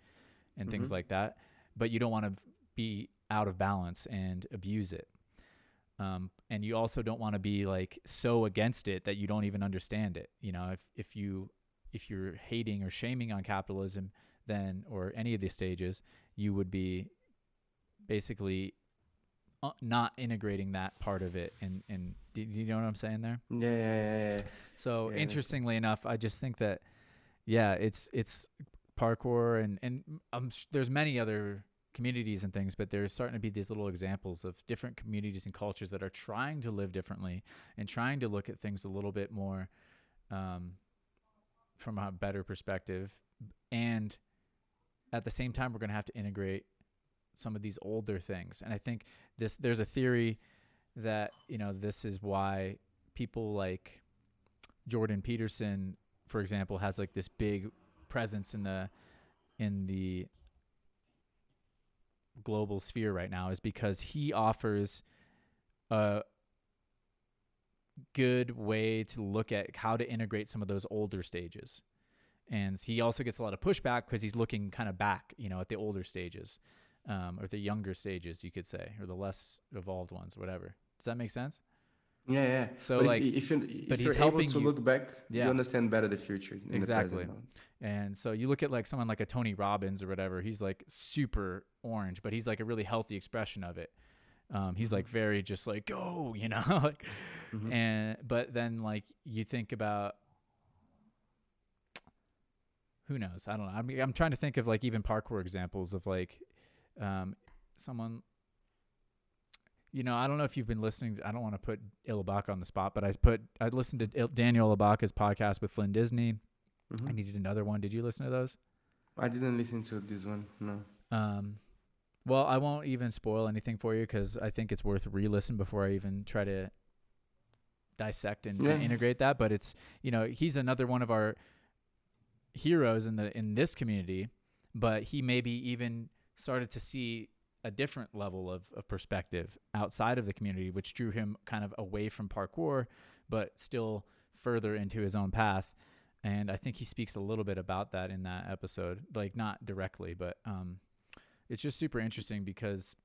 and things Mhm. like that, but you don't want to be out of balance and abuse it. Um, and you also don't want to be like so against it that you don't even understand it. You know, if if you if you're hating or shaming on capitalism, then or any of these stages, you would be basically uh, not integrating that part of it. And and do you know what I'm saying there? Yeah, yeah, yeah. So interestingly enough, I just think that yeah, it's it's parkour and and um, there's many other communities and things, but there's starting to be these little examples of different communities and cultures that are trying to live differently and trying to look at things a little bit more um, from a better perspective. And at the same time, we're going to have to integrate some of these older things. And I think this there's a theory that you know this is why people like Jordan Peterson, for example, has like this big presence in the in the global sphere right now is because he offers a good way to look at how to integrate some of those older stages. And he also gets a lot of pushback because he's looking kind of back, you know, at the older stages, um, or the younger stages, you could say, or the less evolved ones, whatever. Does that make sense? Yeah, yeah. So, But like, if, if, you, but if he's helping to you- look back, Yeah. you understand better the future. the Exactly. present. And so you look at like someone like a Tony Robbins or whatever, he's like super orange, but he's like a really healthy expression of it. Um, he's like very just like go, [LAUGHS] you know, like, Mhm. and but then like you think about who knows? I don't know. I mean, I'm trying to think of like even parkour examples of like um, someone. You know, I don't know if you've been listening. To, I don't want to put Ilabaca on the spot, but I put I listened to Il- Daniel Ilabaca's podcast with Flynn Disney. Mhm. I needed another one. Did you listen to those? I didn't listen to this one. No. Um, well, I won't even spoil anything for you because I think it's worth re-listen before I even try to dissect and, and Yeah. integrate that. But it's you know he's another one of our heroes in the in this community, but he maybe even started to see a different level of, of perspective outside of the community, which drew him kind of away from parkour, but still further into his own path. And I think he speaks a little bit about that in that episode, like not directly, but um, it's just super interesting because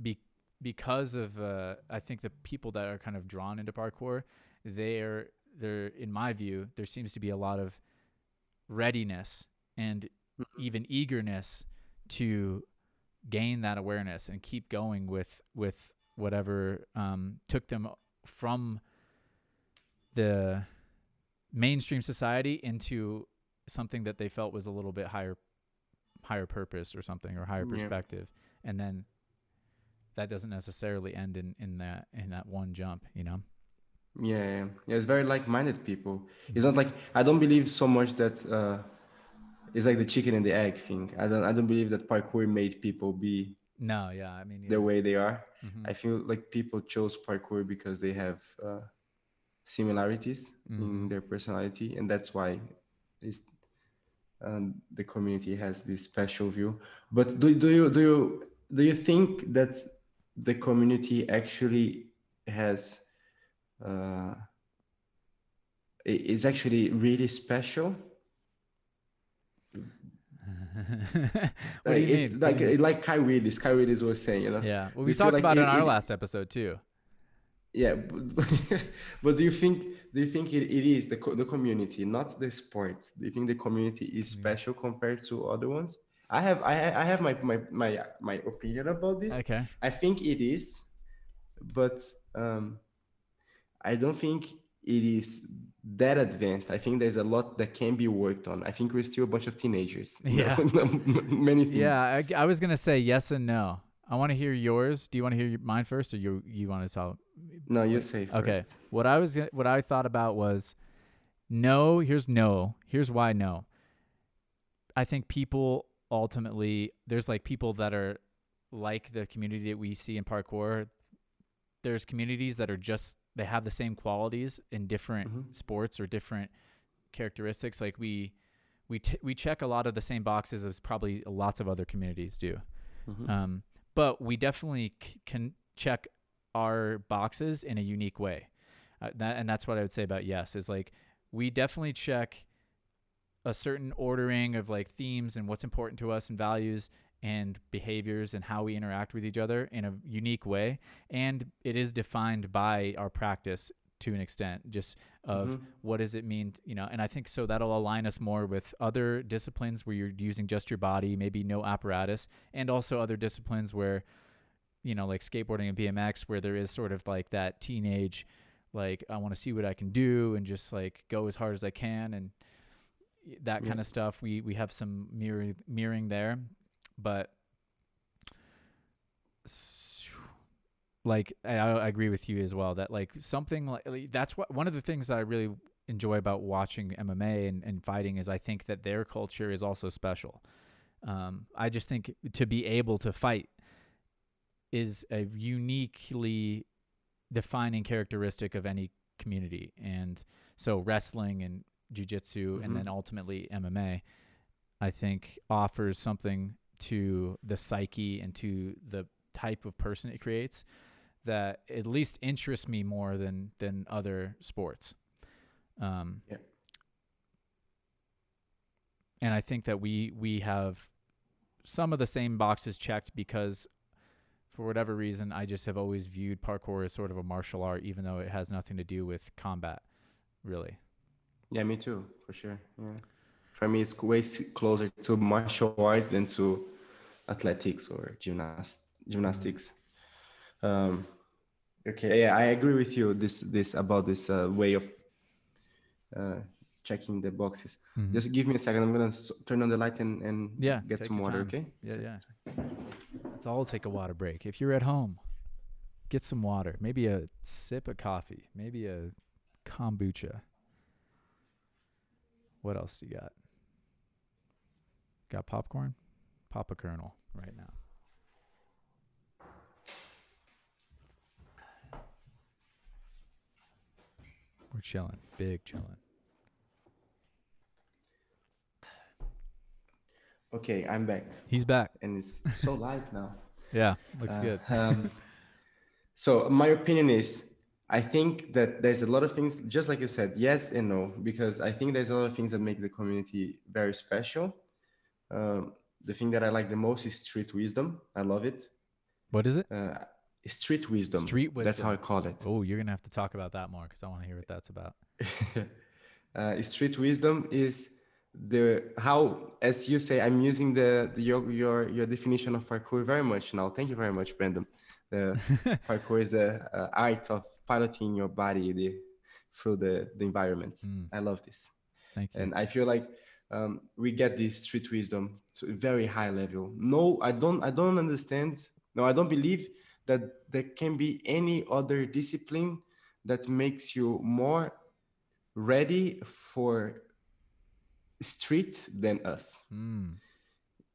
be, because of uh, I think the people that are kind of drawn into parkour, they're they're in my view there seems to be a lot of readiness and even eagerness to gain that awareness and keep going with with whatever um, took them from the mainstream society into something that they felt was a little bit higher higher purpose or something or higher Yeah. perspective and then that doesn't necessarily end in in that in that one jump you know Yeah, yeah, yeah. It's very like-minded people. It's not like I don't believe so much that uh, it's like the chicken and the egg thing. I don't. I don't believe that parkour made people be no yeah i mean the way they are. Mhm. I feel like people chose parkour because they have uh, similarities Mhm. in their personality, and that's why it's, um, the community has this special view. But do, do you do you do you think that the community actually has uh, is actually really special? [LAUGHS] what do Like, you it- mean Like like Kie Willis, Kie Willis was saying, you know. yeah well we talked about it it- in our it- last episode too Yeah, but, [LAUGHS] but do you think do you think it, it is the co- the community, not the sport? Do you think the community is Mm. special compared to other ones? I have I I have my my my my opinion about this. Okay. I think it is, but um, I don't think it is that advanced. I think there's a lot that can be worked on. I think we're still a bunch of teenagers. [LAUGHS] Yeah. [LAUGHS] many things. Yeah, I, I was gonna say yes and no. I want to hear yours. Do you want to hear mine first, or you you want to tell? No, you say first. Okay. What I was what I thought about was no. Here's no. Here's why no. I think people ultimately there's like people that are like the community that we see in parkour. There's communities that are just they have the same qualities in different Mhm. sports or different characteristics. Like we we t- we check a lot of the same boxes as probably lots of other communities do. Mhm. Um, but we definitely c- can check our boxes in a unique way. Uh, that, and that's what I would say about yes is like we definitely check a certain ordering of like themes and what's important to us and values and behaviors and how we interact with each other in a unique way and it is defined by our practice to an extent just of Mhm. what does it mean you know and i think so that'll align us more with other disciplines where you're using just your body maybe no apparatus and also other disciplines where you know like skateboarding and bmx where there is sort of like that teenage like i want to see what i can do and just like go as hard as i can and that Yeah. kind of stuff we we have some mirror, mirroring there but like I, I agree with you as well that like something like like, that's what one of the things that I really enjoy about watching MMA and, and fighting is I think that their culture is also special. Um, I just think to be able to fight is a uniquely defining characteristic of any community, and so wrestling and jujitsu, and then ultimately MMA, I think offers something to the psyche and to the type of person it creates that at least interests me more than than other sports. Um, Yeah. And I think that we we have some of the same boxes checked because for whatever reason I just have always viewed parkour as sort of a martial art even though it has nothing to do with combat really. Yeah, me too, for sure. Yeah. For me, it's way closer to martial art than to athletics or gymnast gymnastics. Um, okay, yeah, I agree with you. This this about this uh, way of uh, checking the boxes. Mhm. Just give me a second. I'm gonna turn on the light and and Yeah, get some water. Okay. Yeah, So- yeah. Let's all take a water break. If you're at home, get some water. Maybe a sip of coffee. Maybe a kombucha. What else do you got? Got popcorn? Pop a kernel right now. We're chilling. Big chilling. Okay, I'm back, He's back. and it's so [LAUGHS] light now. Yeah, looks Uh, good. um, so my opinion is, I think that there's a lot of things, just like you said, yes and no, because I think there's a lot of things that make the community very special. Um, the thing that I like the most is street wisdom. I love it. What is it? Uh, street wisdom. Street wisdom. That's how I call it. Oh, you're gonna have to talk about that more because I want to hear what that's about. [LAUGHS] uh, street wisdom is the how as you say i'm using the, the your, your your definition of parkour very much now thank you very much brandon the [LAUGHS] parkour is the uh, art of piloting your body the, through the, the environment Mm, i love this thank you. and i feel like um, we get this street wisdom to a very high level. No i don't i don't understand no i don't believe that there can be any other discipline that makes you more ready for street than us. Mm,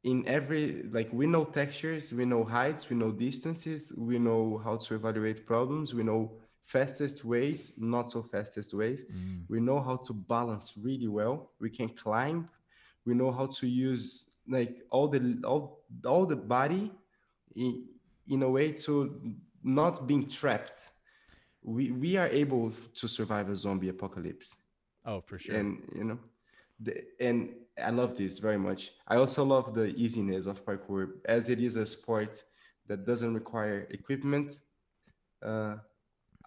in every like we know textures we know heights we know distances we know how to evaluate problems we know fastest ways not so fastest ways. Mm, we know how to balance really well. We can climb. We know how to use like all the all, all the body in, in a way to not being trapped. We we are able to survive a zombie apocalypse. Oh, for sure. and you know the, and i love this very much. I also love the easiness of parkour as it is a sport that doesn't require equipment. Uh,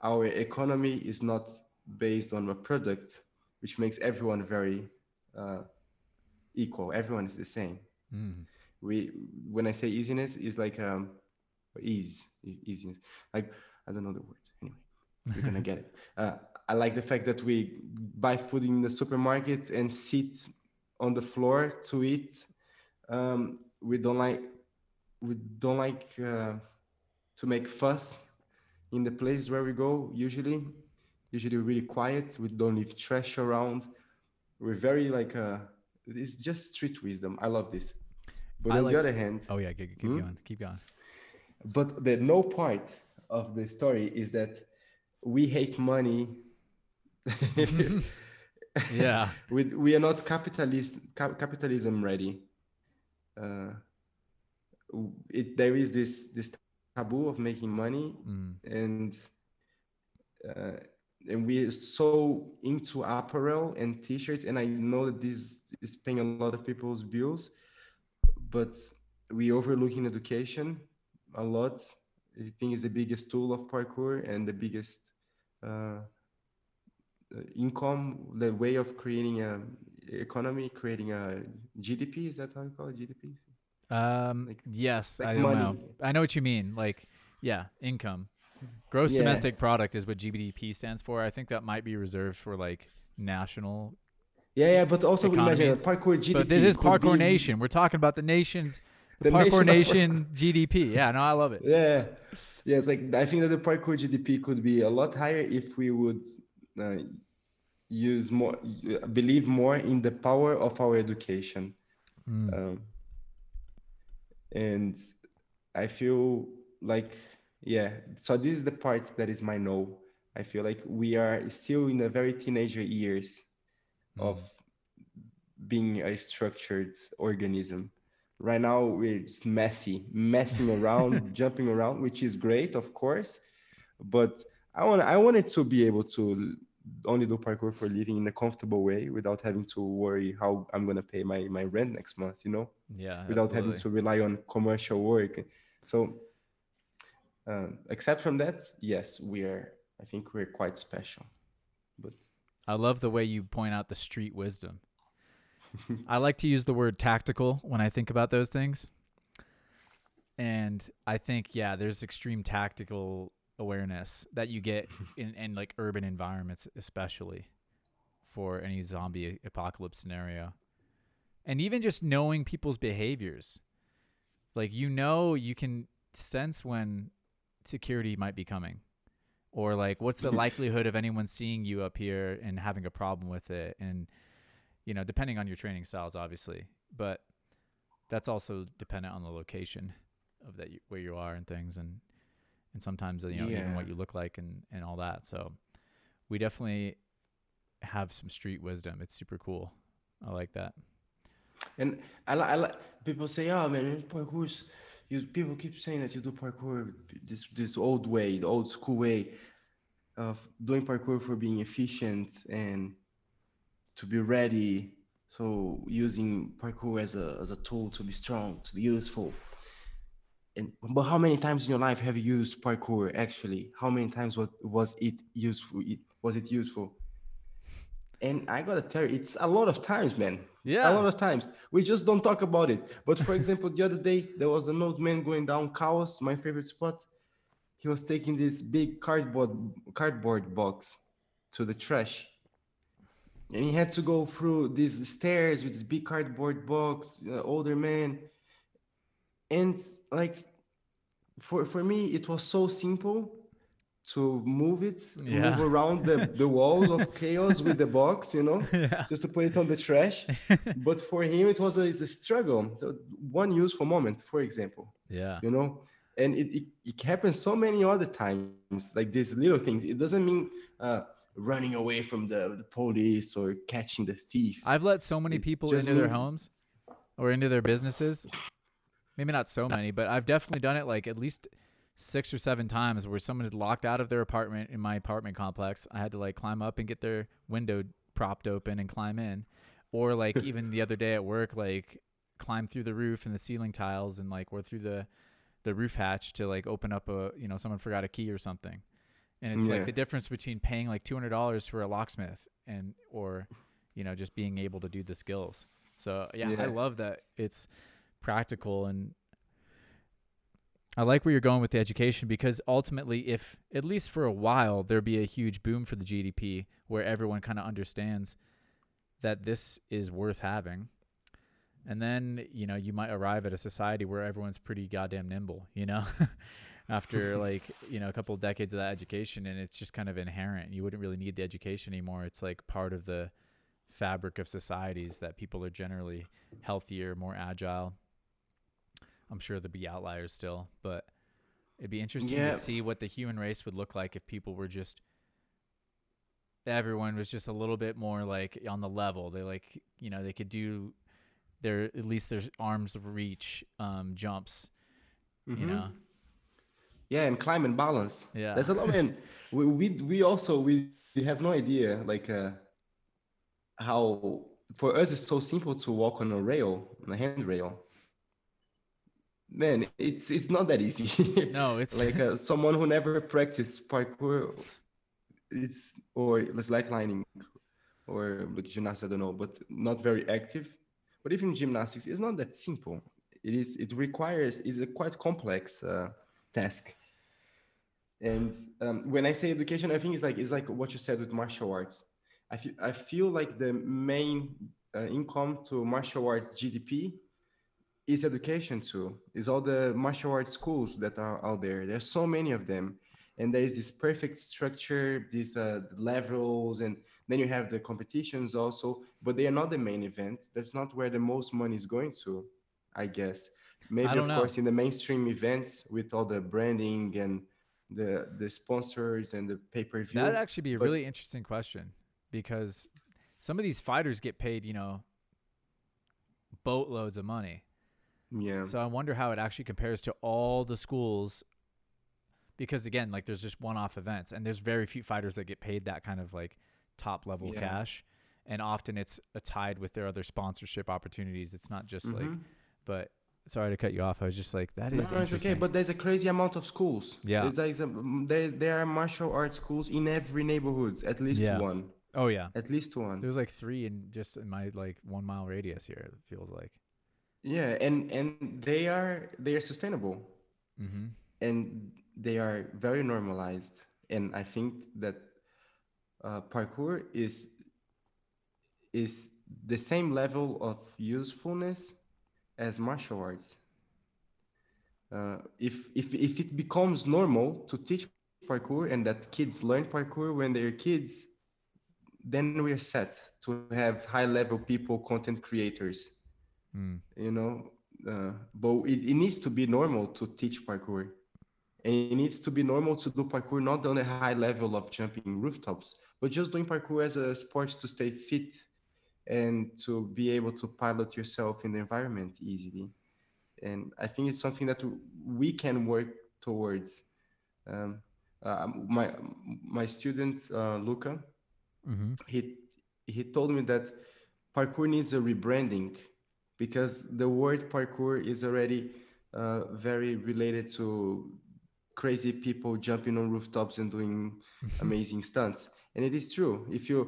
our economy is not based on a product which makes everyone very uh, equal everyone is the same Mm, we when I say easiness is like um ease easiness. Like I don't know the word. Anyway, you're gonna get it. [LAUGHS] Uh, I like the fact that we buy food in the supermarket and sit on the floor to eat. Um, we don't like we don't like uh, to make fuss in the place where we go. Usually, usually really quiet. We don't leave trash around. We're very like uh, it's just street wisdom. I love this. But I on like the other hand, Oh yeah, keep, keep Hmm? going, keep going. but the no part of the story is that we hate money. [LAUGHS] Yeah, [LAUGHS] we, we are not capitalist cap, capitalism ready. Uh, it there is this this taboo of making money mm. and uh, and we're so into apparel and t-shirts and i know that this is paying a lot of people's bills but we overlooking education a lot. I think is the biggest tool of parkour and the biggest uh, uh, income the way of creating a economy creating a gdp is that how you call it? Gdp Um, Like- yes, like I don't know. I know what you mean. Like, yeah, income. Gross Yeah. domestic product is what GDP stands for. I think that might be reserved for like national. yeah yeah but also imagine a parkour gdp but this is Parkour be- Nation. We're talking about the nation's the, The Parkour nation Nation GDP. Yeah, no, I love it. Yeah, yeah. It's like I think that the parkour GDP could be a lot higher if we would uh, use more, believe more in the power of our education. Mm. Um, and I feel like, yeah. So this is the part that is my no. I feel like we are still in the very teenager years mm. of being a structured organism. Right now, we're just messy, messing [LAUGHS] around, jumping around, which is great, of course. But I want, I wanted to be able to only do parkour for living in a comfortable way without having to worry how I'm gonna pay my my rent next month. You know, Yeah, without having to rely on commercial work. So, um, except from that, yes, we are. I think we're quite special. But I love the way you point out the street wisdom. I like to use the word tactical when I think about those things. And I think, yeah, there's extreme tactical awareness that you get [LAUGHS] in, in like urban environments, especially for any zombie apocalypse scenario. And even just knowing people's behaviors. Like, you know, you can sense when security might be coming or like what's the [LAUGHS] likelihood of anyone seeing you up here and having a problem with it and you know depending on your training styles obviously but that's also dependent on the location of that you, where you are and things and and sometimes uh, you know even what you look like and and all that so we definitely have some street wisdom it's super cool i like that And I like, I like people say, oh man, parkour's. You people keep saying that you do parkour this this old way, the old school way of doing parkour for being efficient and to be ready. So using parkour as a as a tool to be strong, to be useful. And but how many times in your life have you used parkour actually? How many times was was it useful? It, was it useful? And I gotta tell you, it's a lot of times, man. yeah A lot of times. We just don't talk about it. But for example, the other day there was an old man going down Chaos, my favorite spot. He was taking this big cardboard cardboard box to the trash. And he had to go through these stairs with this big cardboard box, uh, older man. And like for for me it was so simple to move it, Yeah. move around the, the [LAUGHS] walls of chaos with the box, you know [LAUGHS] yeah just to put it on the trash. [LAUGHS] but for him, it was a, it's a struggle. One useful moment, for example, yeah you know, and it, it, it happens so many other times, like these little things. It doesn't mean uh, running away from the, the police or catching the thief. I've let so many people into their homes or into their businesses. Maybe not so many, but I've definitely done it like at least six or seven times where someone is locked out of their apartment in my apartment complex. I had to like climb up and get their window propped open and climb in. Or like [LAUGHS] even the other day at work, like climb through the roof and the ceiling tiles and like or through the the roof hatch to like open up a you know, someone forgot a key or something. And it's like the difference between paying like two hundred dollars for a locksmith and or you know just being able to do the skills so yeah, i love that it's practical and I like where you're going with the education because ultimately, if at least for a while there be a huge boom for the GDP where everyone kind of understands that this is worth having, and then you know you might arrive at a society where everyone's pretty goddamn nimble, you know, [LAUGHS] after [LAUGHS] like you know a couple of decades of that education, and it's just kind of inherent. You wouldn't really need the education anymore. It's like part of the fabric of societies that people are generally healthier, more agile I'm sure there'd be outliers still, but it'd be interesting Yeah. to see what the human race would look like if people were just everyone was just a little bit more like on the level. They like you know they could do their at least their arms reach um, jumps. You Mhm. know, Yeah, and climb and balance. Yeah. There's a lot, man. [LAUGHS] we, we we also we, we have no idea like uh, how for us it's so simple to walk on a rail, on a handrail. Man, it's it's not that easy. [LAUGHS] no, it's like uh, someone who never practiced parkour, it's or slacklining or like lining or gymnastics, I don't know, but not very active. But even gymnastics, it's not that simple. It is. It requires. It's a quite complex uh, task. And um, when I say education, I think it's like it's like what you said with martial arts. I feel I feel like the main uh, income to martial arts GDP is education too. Is all the martial arts schools that are out there. There's so many of them, and there is this perfect structure, these uh, levels, and then you have the competitions also. But they are not the main event. That's not where the most money is going to, I guess. Maybe don't of know. course in the mainstream events with all the branding and the the sponsors and the pay per view. That'd actually be a but- really interesting question because some of these fighters get paid, you know, boatloads of money. Yeah. So I wonder how it actually compares to all the schools because again, like there's just one-off events and there's very few fighters that get paid that kind of like top level Yeah. cash and often it's uh, tied with their other sponsorship opportunities. It's not just like Mhm. but sorry to cut you off. I was just like that is. No, it's okay, but there's a crazy amount of schools. Yeah. There's, a, there, there are martial arts schools in every neighborhood, at least Yeah. one. oh yeah. At least one. There's like 3 in just in my like 1 mile radius here it feels like. Yeah, and and they are they are sustainable Mhm. and they are very normalized. And I think that uh, parkour is is the same level of usefulness as martial arts. Uh, if if if it becomes normal to teach parkour and that kids learn parkour when they're kids, then we're set to have high level people, content creators Mm. you know uh, but it, it needs to be normal to teach parkour and it needs to be normal to do parkour not on a high level of jumping rooftops but just doing parkour as a sport to stay fit and to be able to pilot yourself in the environment easily and i think it's something that we can work towards um, uh, my my student uh, luca Mhm. he he told me that parkour needs a rebranding because the word parkour is already uh, very related to crazy people jumping on rooftops and doing [LAUGHS] amazing stunts. And it is true. If you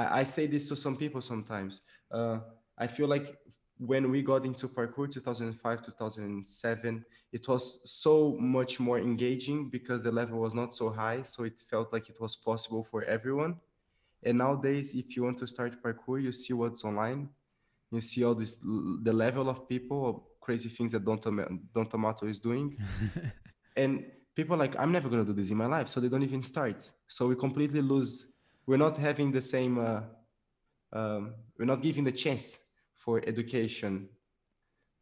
i, I say this to some people sometimes uh, i feel like when we got into parkour 2005 2007 it was so much more engaging because the level was not so high. So it felt like it was possible for everyone. And nowadays, if you want to start parkour, you see what's online. You see all this, the level of people, of crazy things that Don, Tom- Dom Tomato is doing. [LAUGHS] and people are like, I'm never going to do this in my life. So they don't even start. So we completely lose. We're not having the same, uh, um, we're not giving the chance for education.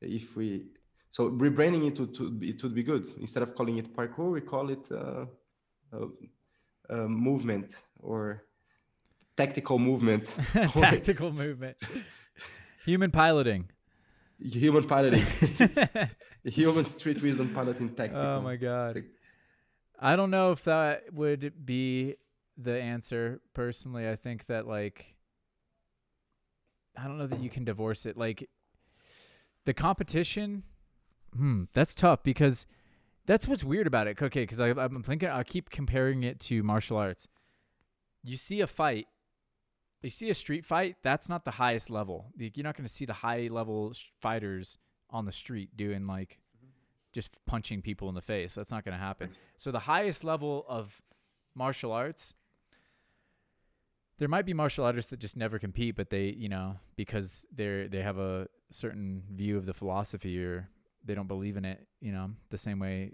If we, so rebranding it would, it would be good. Instead of calling it parkour, we call it uh, uh, uh, movement or tactical movement. [LAUGHS] Tactical movement. [LAUGHS] Human piloting. Human piloting. [LAUGHS] [LAUGHS] Human street wisdom piloting tactical. Oh my god. I don't know if that would be the answer personally. I think that like I don't know that you can divorce it. Like the competition, hmm, that's tough because that's what's weird about it. Okay, because I'm thinking I keep comparing it to martial arts. You see a fight, you see a street fight. That's not the highest level. Like, You're not going to see the high level sh- fighters on the street doing like mm-hmm. just punching people in the face. That's not going to happen. So the highest level of martial arts there might be martial artists that just never compete, but they, you know, because they're they have a certain view of the philosophy or they don't believe in it, you know, the same way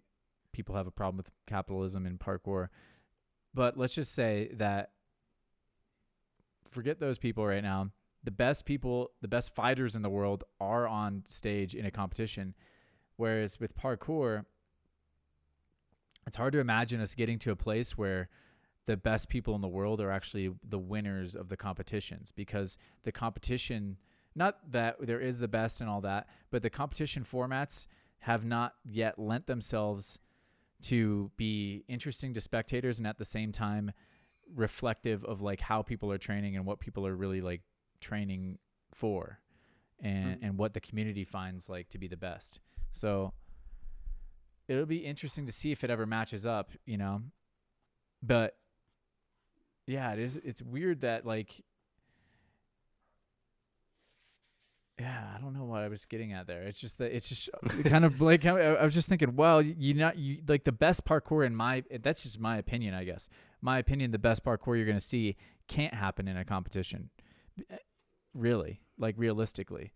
people have a problem with capitalism and parkour. But let's just say that forget those people right now. The best people, the best fighters in the world are on stage in a competition. Whereas with parkour, it's hard to imagine us getting to a place where the best people in the world are actually the winners of the competitions because the competition not that there is the best and all that but the competition formats have not yet lent themselves to be interesting to spectators and at the same time reflective of like how people are training and what people are really like training for and mm-hmm. and what the community finds like to be the best so it'll be interesting to see if it ever matches up you know but yeah, it is. It's weird that like, yeah, I don't know what I was getting at there. It's just that it's just kind of like I was just thinking, well, you not you like the best parkour in my that's just my opinion, I guess. My opinion, the best parkour you're gonna see can't happen in a competition, really, like realistically.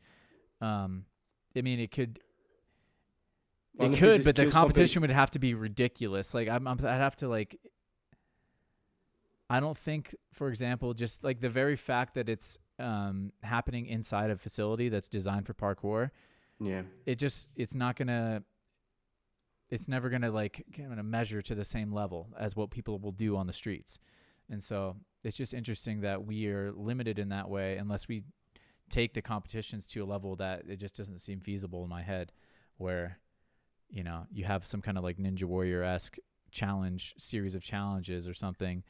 Um, I mean, it could. It could, but the competition would have to be ridiculous. Like I'm, I'm, I'd have to like I don't think, for example, just like the very fact that it's um, happening inside a facility that's designed for parkour. Yeah. It just it's not gonna. It's never gonna like kind of measure to the same level as what people will do on the streets, and so it's just interesting that we are limited in that way unless we take the competitions to a level that it just doesn't seem feasible in my head, where you know you have some kind of like Ninja Warrior esque challenge series of challenges or something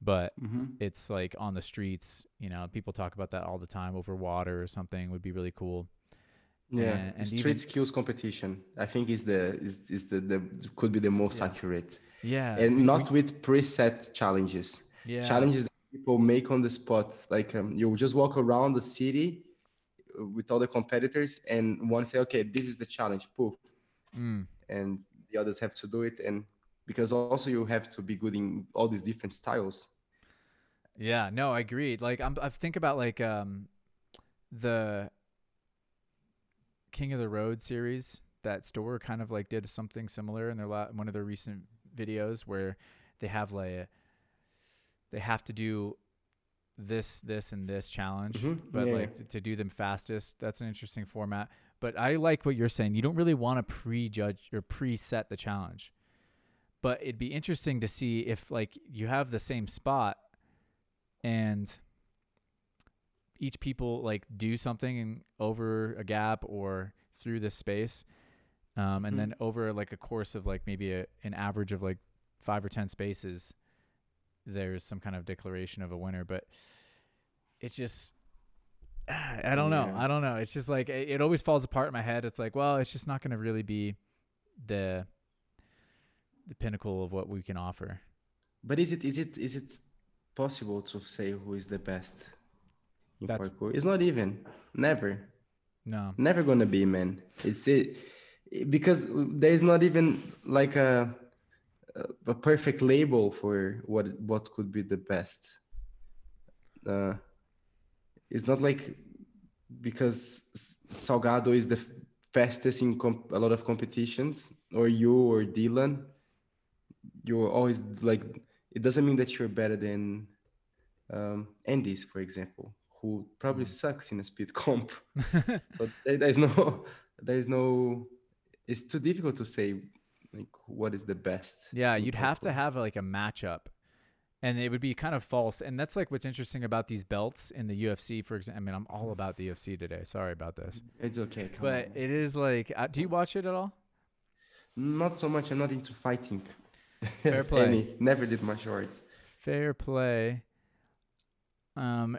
but mm-hmm. it's like on the streets you know people talk about that all the time over water or something would be really cool yeah and, and street even, skills competition i think is the is, is the, the could be the most yeah. accurate yeah and we, not we, with preset challenges yeah challenges that people make on the spot like um, you just walk around the city uh, with all the competitors and one say okay this is the challenge poof mm. and the others have to do it and because also you have to be good in all these different styles. Yeah, no, I agreed. Like I'm, I think about like um, the King of the Roof series. That Storror kind of like did something similar in their la- one of their recent videos where they have like a, they have to do this, this, and this challenge, mm-hmm. but yeah. like to do them fastest. That's an interesting format. But I like what you're saying. You don't really want to prejudge or preset the challenge but it'd be interesting to see if like you have the same spot and each people like do something over a gap or through this space um, and mm-hmm. then over like a course of like maybe a, an average of like five or ten spaces there's some kind of declaration of a winner. But it's just [SIGHS] i don't know. I don't know. It's just like it, it always falls apart in my head. It's like well it's just not going to really be the the pinnacle of what we can offer. But is it is it is it possible to say who is the best in That's, parkour? It's not even. Never. No. Never gonna be, man. It's it because there is not even like a a perfect label for what what could be the best. Uh, it's not like because Salgado is the fastest in comp- a lot of competitions, or you or Dylan you're always like it doesn't mean that you're better than um, Andy's, for example, who probably mm. sucks in a speed comp. [LAUGHS] so there, there's no, there's no. It's too difficult to say like what is the best. Yeah, you'd have to have like a matchup, and it would be kind of false. And that's like what's interesting about these belts in the UFC. For example, I mean, I'm all about the UFC today. Sorry about this. It's okay. but on. it is like, uh, do you watch it at all? Not so much. I'm not into fighting. Fair [LAUGHS] play. Any. Never did my shorts. Fair play. Um,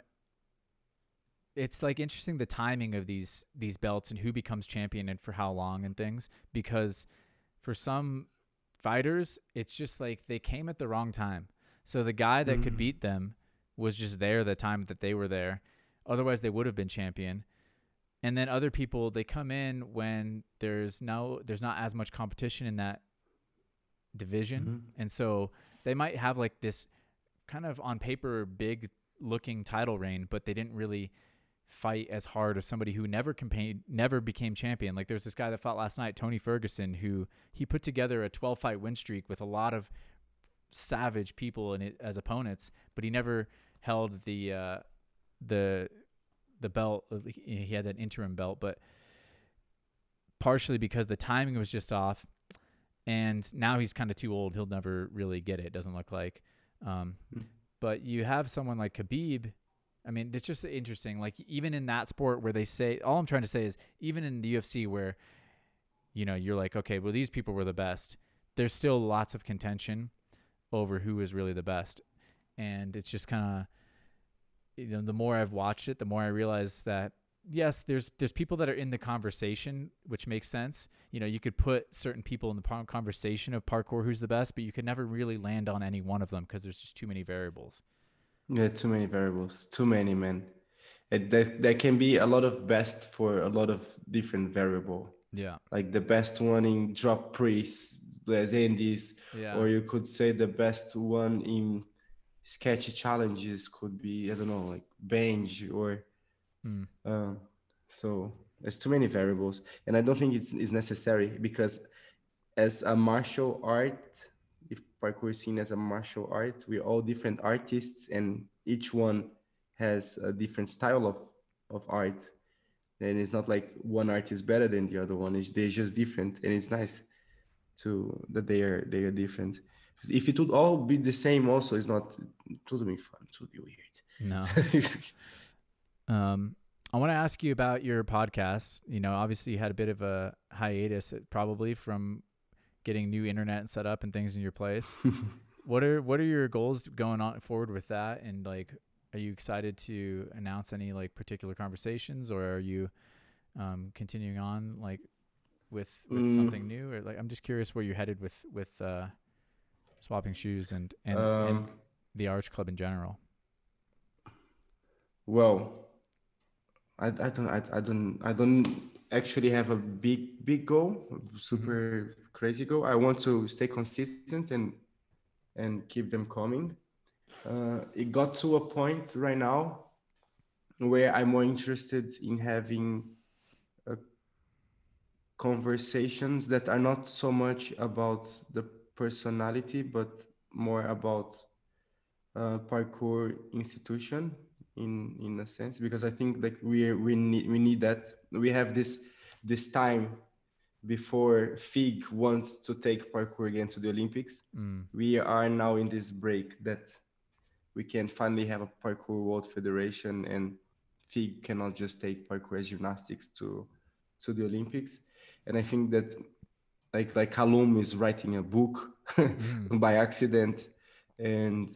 it's like interesting the timing of these these belts and who becomes champion and for how long and things because for some fighters it's just like they came at the wrong time. So the guy that mm. could beat them was just there the time that they were there. Otherwise they would have been champion. and then other people they come in when there's no there's not as much competition in that division Mhm. and so they might have like this kind of on paper big looking title reign but they didn't really fight as hard as somebody who never campaigned never became champion. Like there's this guy that fought last night tony ferguson who he put together a 12 fight win streak with a lot of savage people in it as opponents but he never held the uh the the belt he he had that interim belt but partially because the timing was just off and now he's kind of too old. He'll never really get it it doesn't look like. Um, Mm. but you have someone like Khabib I mean it's just interesting like even in that sport where they say all I'm trying to say is even in the UFC where you know you're like okay well these people were the best there's still lots of contention over who is really the best. And it's just kind of you know the more I've watched it the more I realize that yes there's there's people that are in the conversation which makes sense. You know you could put certain people in the conversation of parkour who's the best but you could never really land on any one of them because there's just too many variables Yeah, too many variables. Too many, man. It, there, there can be a lot of best for a lot of different variable. yeah Like the best one in drop press, there's Andes, yeah or you could say the best one in sketchy challenges could be I don't know, like bench or Mm. um, so there's too many variables, and I don't think it's, it's necessary because as a martial art, parkour is seen as a martial art, we're all different artists, and each one has a different style of of art. And it's not like one art is better than the other one; it's, they're just different, and it's nice to that they are they are different. If it would all be the same, also, it's not. It would be fun. It would be weird. no [LAUGHS] Um, I want to ask you about your podcast. You know, obviously you had a bit of a hiatus, uh, probably from getting new internet set up and things in your place. [LAUGHS] what are what are your goals going on forward with that? And like, are you excited to announce any like particular conversations, or are you um, continuing on like with with Mm. something new? Or like, I'm just curious where you're headed with with uh, swapping shoes and and, Um, and the Arch Club in general. Well, I, I don't I, I don't I don't actually have a big big goal, super crazy goal. I want to stay consistent and and keep them coming. Uh, it got to a point right now where I'm more interested in having uh, conversations that are not so much about the personality, but more about uh, parkour institution in in a sense because I think like we we need we need that we have this this time before FIG wants to take parkour again to the Olympics. Mm. We are now in this break that we can finally have a parkour world federation and FIG cannot just take parkour as gymnastics to to the Olympics. And I think that like like Kalum is writing a book Mm. [LAUGHS] by accident and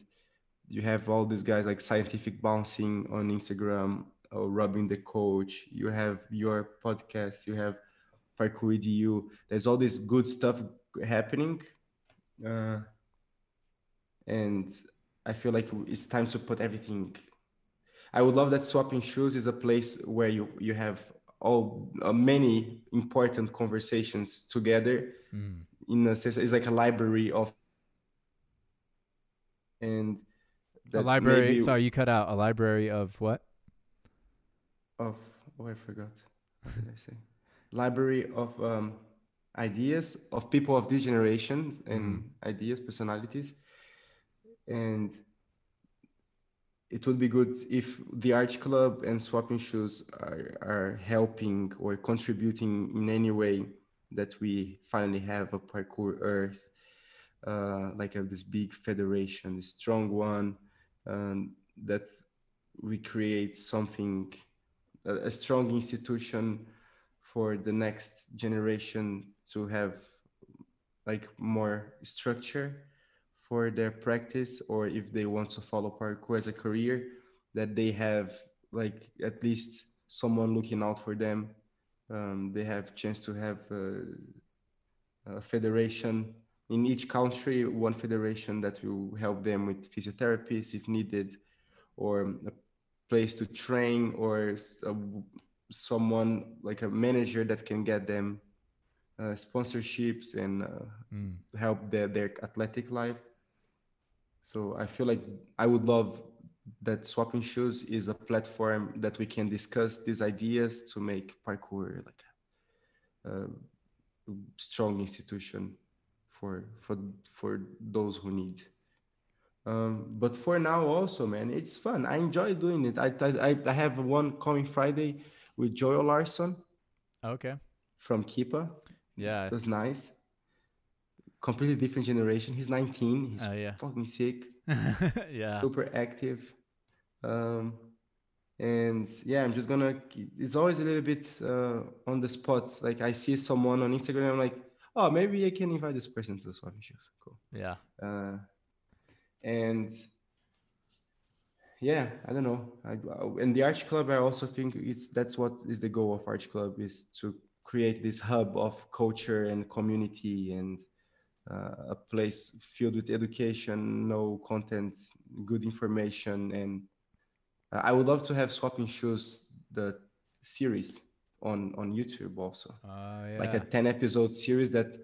you have all these guys like scientific bouncing on instagram or rubbing the coach you have your podcast you have parkour edu there's all this good stuff happening uh, and i feel like it's time to put everything i would love that swapping shoes is a place where you you have all uh, many important conversations together Mm. in a sense it's like a library of and A library. maybe Sorry, you cut out. A library of what? Of oh i forgot. What did i say? Library of um ideas of people of this generation and ideas personalities. And it would be good if the arch club and swapping shoes are, are helping or contributing in any way that we finally have a parkour earth uh, like a, this big federation this strong one um, that we create something a, strong institution for the next generation to have like more structure for their practice or if they want to follow parkour as a career that they have like at least someone looking out for them. Um, they have chance to have a, a federation in each country one federation that will help them with physiotherapists if needed or a place to train or s- a w- someone like a manager that can get them uh, sponsorships and uh, Mm. help their, their athletic life. So I feel like I would love that swapping shoes is a platform that we can discuss these ideas to make parkour like a, a strong institution for for for those who need. Um, but for now, also, man, it's fun. I enjoy doing it. I I, I have one coming Friday with Joel Larson Okay. from Kipa. Yeah. It was nice. Completely different generation. He's 19. He's Oh yeah. fucking sick. [LAUGHS] yeah. Super active. Um, and yeah, I'm just gonna. It's always a little bit uh, on the spot. Like I see someone on Instagram, I'm like, oh, maybe I can invite this person to the shoes. Cool. Yeah. Uh, and yeah, I don't know. I, and the Arch Club, I also think it's that's what is the goal of Arch Club is to create this hub of culture and community and uh, a place filled with education, no content, good information, and uh, I would love to have swapping shoes the series on on YouTube also Oh yeah. like a 10 episode series that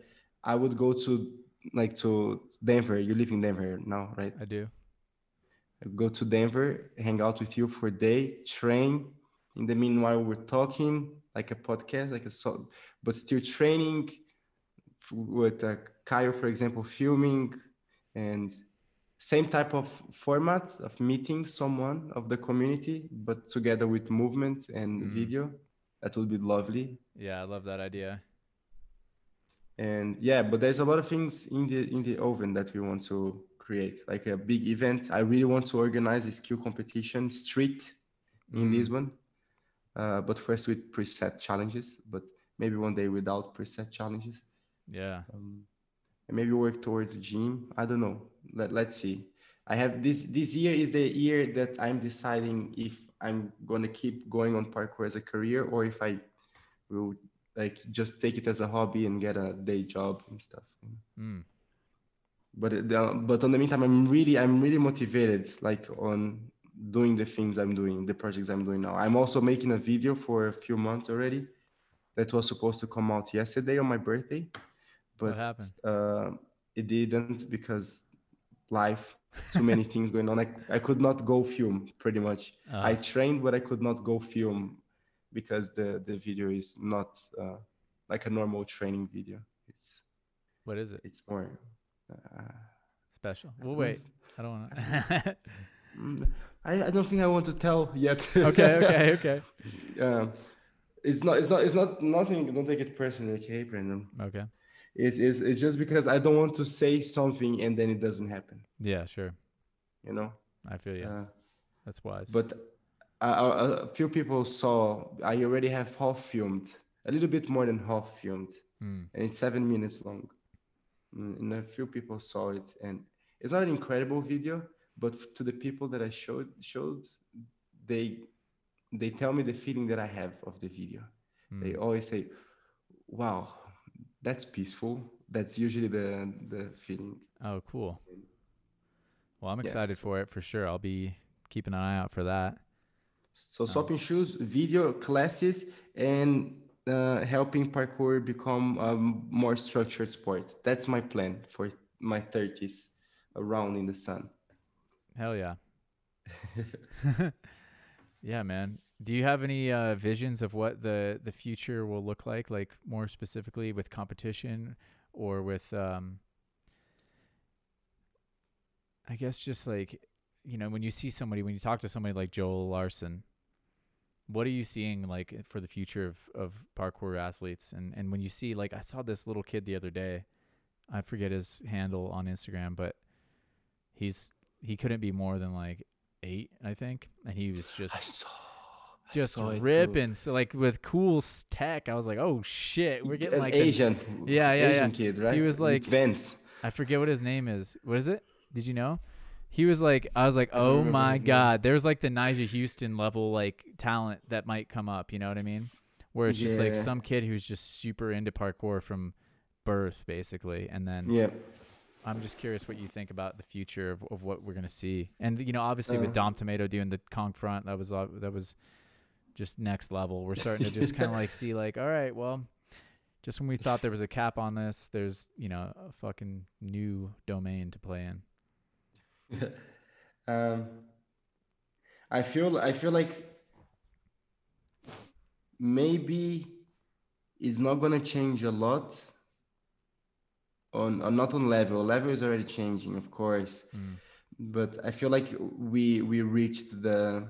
I would go to like to Denver. You live in Denver now, right? I do. I go to Denver, hang out with you for a day, train. In the meanwhile, we're talking like a podcast, like a so, but still training with uh, Kyle, for example, filming and same type of format of meeting someone of the community, but together with movement and Mm. video. That would be lovely. Yeah, I love that idea. And yeah but there's a lot of things in the in the oven that we want to create like a big event. I really want to organize a skill competition street in Mm. lisbon uh, but first with preset challenges but maybe one day without preset challenges. Yeah. um, and maybe work towards a gym. I don't know. Let, let's see. I have this this year is the year that i'm deciding if i'm going to keep going on parkour as a career or if i will like just take it as a hobby and get a day job and stuff. Mm. but it- the, but on the meantime i'm really i'm really motivated like on doing the things i'm doing the projects i'm doing now. I'm also making a video for a few months already that was supposed to come out yesterday on my birthday. But uh, it didn't because life too many [LAUGHS] things going on. I, I could not go film pretty much. I Uh, trained but i could not go film because the the video is not uh, like a normal training video it's what is it? it's more uh, Special. Well, wait. I don't want to. [LAUGHS] Mm, I, I don't think I want to tell yet. [LAUGHS] okay. Okay. Okay. [LAUGHS] um, it's not. It's not. It's not. Nothing. Don't take it personally, okay, Brandon. Okay. It's, it's it's just because I don't want to say something and then it doesn't happen. Yeah. Sure. You know. I feel you. Uh, That's wise. but a, a, few people saw. I already have half filmed, a little bit more than half filmed, Mm. and it's seven minutes long. Mm, And a few people saw it, and it's not an incredible video, but to the people that I showed showed, they they tell me the feeling that I have of the video. They Mm. always say, "Wow, that's peaceful." That's usually the the feeling. Oh, cool. Well, I'm Yeah, excited so- for it for sure. I'll be keeping an eye out for that. So swapping shoes, video classes, and uh, helping parkour become a more structured sport. That's my plan for my thirties, around in the sun. Hell yeah. [LAUGHS] [LAUGHS] yeah, man. Do you have any uh, visions of what the the future will look like? Like more specifically with competition, or with um, I guess just like you know when you see somebody when you talk to somebody like Joel Larson, what are you seeing like for the future of of parkour athletes? And and when you see like I saw this little kid the other day, I forget his handle on Instagram, but he's he couldn't be more than like eight, I think, and he was just I saw. I just ripping. So like with cool tech, I was like, oh shit, we're getting like Asian. Yeah, yeah, Asian yeah. kid, right? He was like- Vans. I forget what his name is. What is it? Did you know? He was like, I was like, oh my god, there's like the Nyjah Huston level like talent that might come up. You know what I mean? Where it's just like Yeah. some kid who's just super into parkour from birth, basically, and then Yeah. I'm just curious what you think about the future of, of what we're gonna see. And you know, obviously with Uh. Dom Tomato doing the Kong front, that was uh, that was just next level. We're starting to just kind of like [LAUGHS] see like, all right, well, just when we thought there was a cap on this, there's you know a fucking new domain to play in. [LAUGHS] um, I feel I feel like maybe it's not gonna change a lot on, on not on level. Level is already changing, of course, Mm. but I feel like we we reached the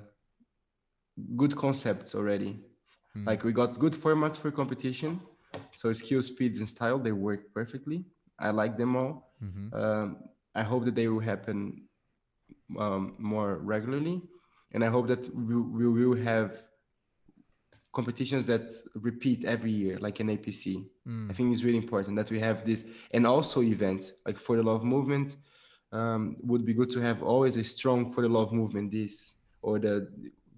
good concepts already. Mm. Like we got good formats for competition. So skill, speeds, and style they work perfectly. I like them all. hmm Um, I hope that they will happen um, more regularly, and I hope that we, we will have competitions that repeat every year, like an APC. Mm. I think it's really important that we have this, and also events like for the love movement. Um, would be good to have always a strong for the love movement. This or the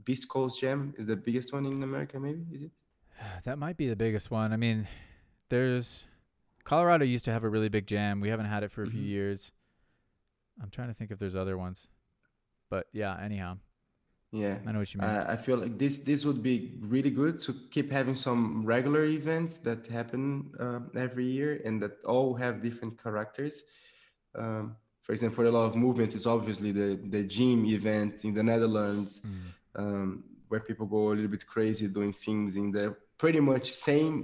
Beast Coast Jam is the biggest one in America, maybe is it? [SIGHS] That might be the biggest one. I mean, there's Colorado used to have a really big jam. We haven't had it for a few Mhm. years. I'm trying to think if there's other ones. But yeah, anyhow, Yeah. I know what you mean. Uh, I feel like this this would be really good to keep having some regular events that happen um, every year and that all have different characters. Um, for example, for the love of movement, it's obviously the the gym event in the Netherlands Mm. um, where people go a little bit crazy doing things in the pretty much same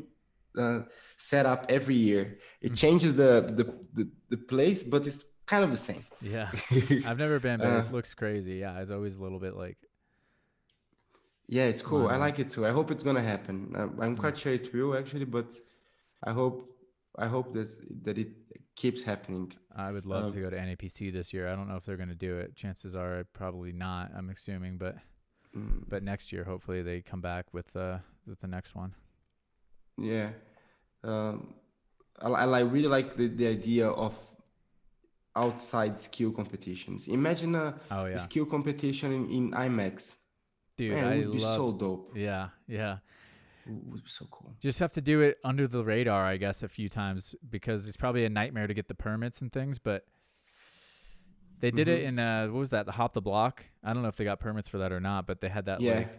uh, setup every year. It Mm. changes the, the the the place, but it's kind of the same. Yeah. [LAUGHS] I've never been, but Uh, it looks crazy. Yeah, it's always a little bit like Yeah, it's cool. I like it too. I hope it's gonna happen. I'm, I'm quite sure it will actually, but I hope I hope that that it keeps happening. I would love Um, to go to NAPC this year. I don't know if they're going to do it. Chances are probably not. I'm assuming, but Mm, but next year hopefully they come back with uh with the next one. yeah, um, I, I really like the, the idea of outside skill competitions. Imagine a, Oh a skill competition in, in IMAX. Dude, Man, I it would be love so dope. Yeah, yeah. It would be so cool. Just have to do it under the radar, I guess, a few times because it's probably a nightmare to get the permits and things. But they did it Mhm. in uh, what was that? The Hop the Block. I don't know if they got permits for that or not, but they had that Yeah. like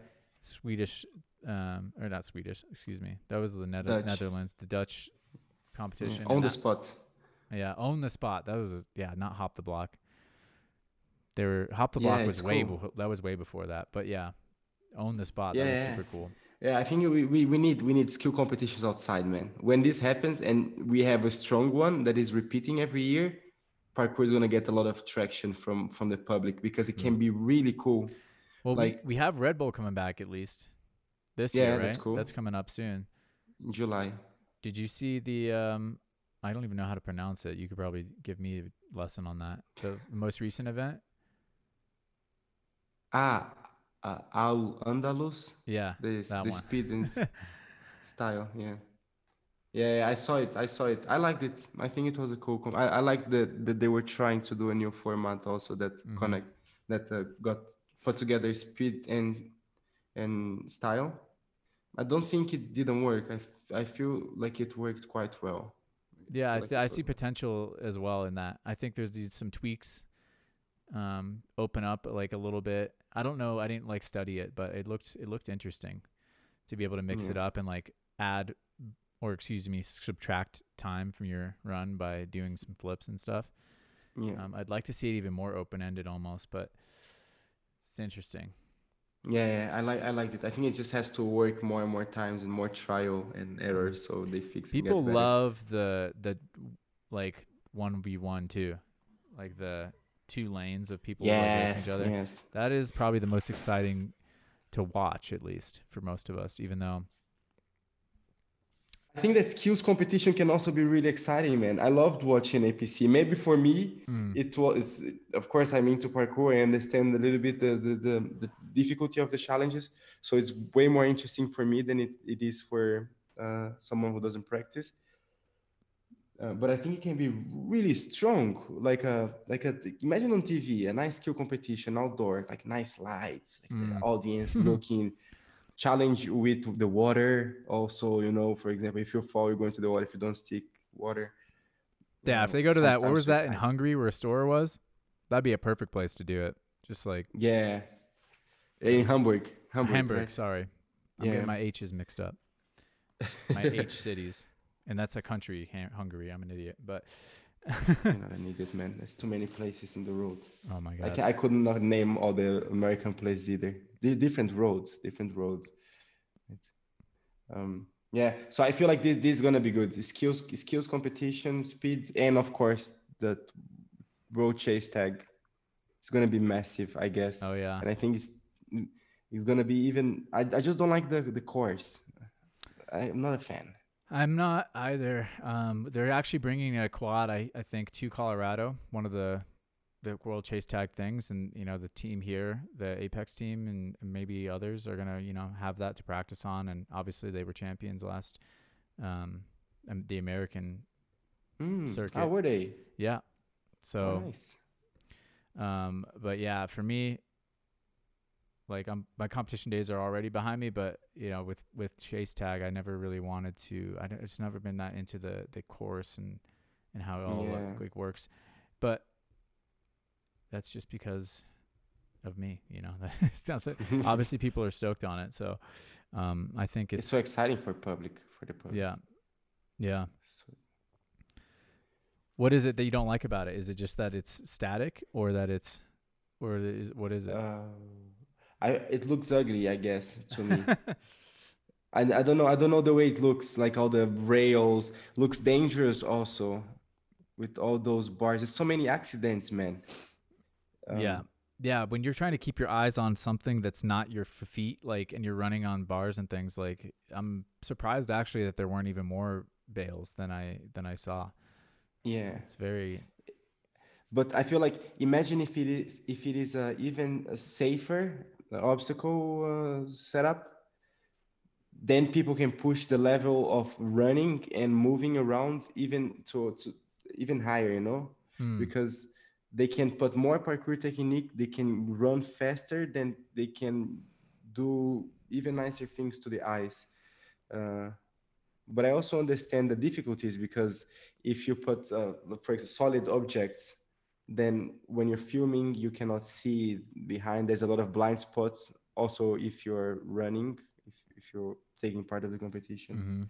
Swedish, um, or not Swedish, excuse me. That was the Nether- Netherlands, the Dutch Yeah, competition. on the that- spot. Yeah, own the spot. That was yeah, not Hop the Block. They were Hop the Yeah, Block was way cool. befo- that was way before that. But yeah, own the spot. Yeah, that was yeah. super cool. Yeah, I think we, we, we need we need skill competitions outside, man. When this happens and we have a strong one that is repeating every year, parkour is gonna get a lot of traction from from the public because it can Mm. be really cool. Well, Like- we, we have Red Bull coming back at least this Yeah, year, right? that's cool. That's coming up soon. in July. Did you see the? Um, I don't even know how to pronounce it. You could probably give me a lesson on that. The most recent event. Ah, uh, Al Andalus, Yeah, the the speed and [LAUGHS] style. Yeah. yeah, yeah, I saw it. I saw it. I liked it. I think it was a cool. Com- I I like that that they were trying to do a new format also that Mhm. connect that uh, got put together speed and and style. I don't think it didn't work. I, f- I feel like it worked quite well. Yeah. I, th- I see potential as well in that. I think there's these some tweaks. Um, open up like a little bit. I don't know. I didn't like study it, but it looked it looked interesting to be able to mix it up and like add or excuse me subtract time from your run by doing some flips and stuff. Yeah, Um, I'd like to see it even more open ended almost, but it's interesting. Yeah, yeah. I like I liked it. I think it just has to work more and more times and more trial and error, so they fix it. People love the the like one v one too, like the two lanes of people like racing Yes, each other. yes. That is probably the most exciting to watch, at least for most of us. Even though, I think that skills competition can also be really exciting, man. I loved watching APC. Maybe for me, Mm, it was of course i'm into parkour i understand a little bit the, the, the, the difficulty of the challenges so it's way more interesting for me than it, it is for uh, someone who doesn't practice uh, but i think it can be really strong like a like a imagine on tv a nice skill competition outdoor like nice lights like Mm. the audience [LAUGHS] looking challenge with the water also you know for example if you fall you're going to the water if you don't stick water you yeah, if know, they go to that, where sometimes was that in. Hungary, where a store was? That'd be a perfect place to do it. Just like Yeah. In Hamburg. Hamburg. Hamburg, right? sorry. I'm Yeah. getting my H's mixed up. [LAUGHS] My H cities, and that's a country, Hungary. I'm an idiot, but you [LAUGHS] know, I need it, man. There's too many places in the road. oh my god, can, I could not name all the American places either. Di- different roads, different roads. Um, yeah, so I feel like this, this is gonna be good. Skills, skills competition, speed, and of course the road chase tag. It's gonna be massive, I guess. oh yeah. And I think it's it's gonna be even. I, I just don't like the the course. I'm not a fan. I'm not either. Um, they're actually bringing a quad, I, I think, to Colorado, one of the the World Chase Tag things, and you know the team here, the Apex team, and, and maybe others are gonna you know have that to practice on, and obviously they were champions last, um, um the American, Mm, Circuit. How were they? yeah. So, nice. um, but yeah, for me, like I'm my competition days are already behind me, but you know with with Chase Tag, I never really wanted to. I don't- it's never been that into the the course and and how it all like, Yeah. like works, but that's just because of me. You know, [LAUGHS] it's not that, [LAUGHS] obviously people are stoked on it, so um, I think it's it's, so exciting for public for the public. yeah, yeah. So- What is it that you don't like about it? Is it just that it's static, or that it's, or is what is it? Uh, I it looks ugly, I guess, to me. [LAUGHS] I, I don't know. I don't know the way it looks. Like all the rails looks dangerous also, with all those bars. There's so many accidents, man. yeah. Um, Yeah, when you're trying to keep your eyes on something that's not your f- feet, like, and you're running on bars and things, like, I'm surprised actually that there weren't even more bails than I than I saw. Yeah. It's very But I feel like imagine if it is if it is uh, even safer obstacle uh, setup, then people can push the level of running and moving around even to, to even higher, you know, hmm, because they can put more parkour technique, they can run faster, then they can do even nicer things to the eyes. Uh, but I also understand the difficulties because if you put, uh, for example, solid objects, then when you're filming, you cannot see behind. There's a lot of blind spots. Also, if you're running, if, if you're taking part of the competition, mhm.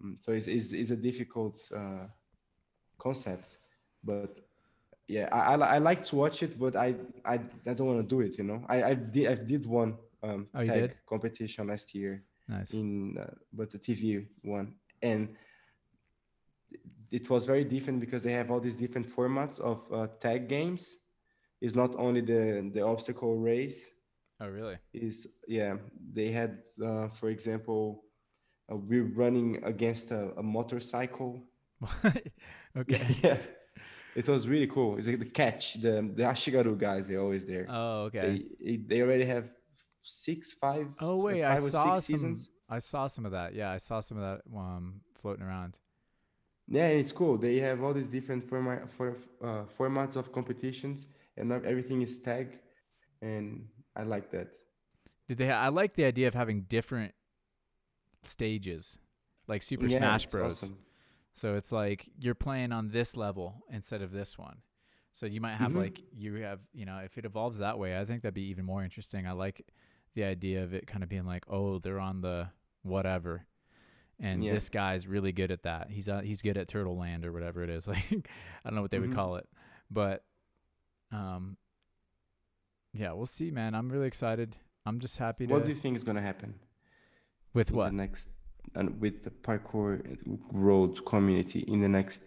Mm, so it's, it's, it's a difficult uh, concept. But yeah, I, I, I like to watch it, but I I, I don't want to do it. You know, I I did I did one um, Oh, tag competition last year nice. in uh, but the TV one, and it was very different because they have all these different formats of uh, tag games. It's not only the the obstacle race. Oh, really? Is yeah, they had uh, for example, uh, we're running against a, a motorcycle. [LAUGHS] okay. [LAUGHS] yeah, it was really cool. It's like the catch, the the Ashigaru guys. They're always there. Oh, okay. They they already have six, five. oh, wait, I five or saw six some. seasons. I saw some of that. Yeah, I saw some of that um floating around. Yeah, and it's cool. They have all these different format for uh, formats of competitions, and everything is tag, and I like that. Did they? I like the idea of having different stages, like Super Yeah, Smash Bros. awesome. So it's like you're playing on this level instead of this one. So you might have Mhm. like you have you know if it evolves that way, I think that'd be even more interesting. I like the idea of it kind of being like, oh, they're on the whatever, and Yeah. this guy's really good at that. He's uh, he's good at Turtle Land or whatever it is. [LAUGHS] Like I don't know what they would Mhm. call it, but um, yeah, we'll see, man. I'm really excited. I'm just happy to What do you think is gonna happen with what the next and with the parkour road community in the next?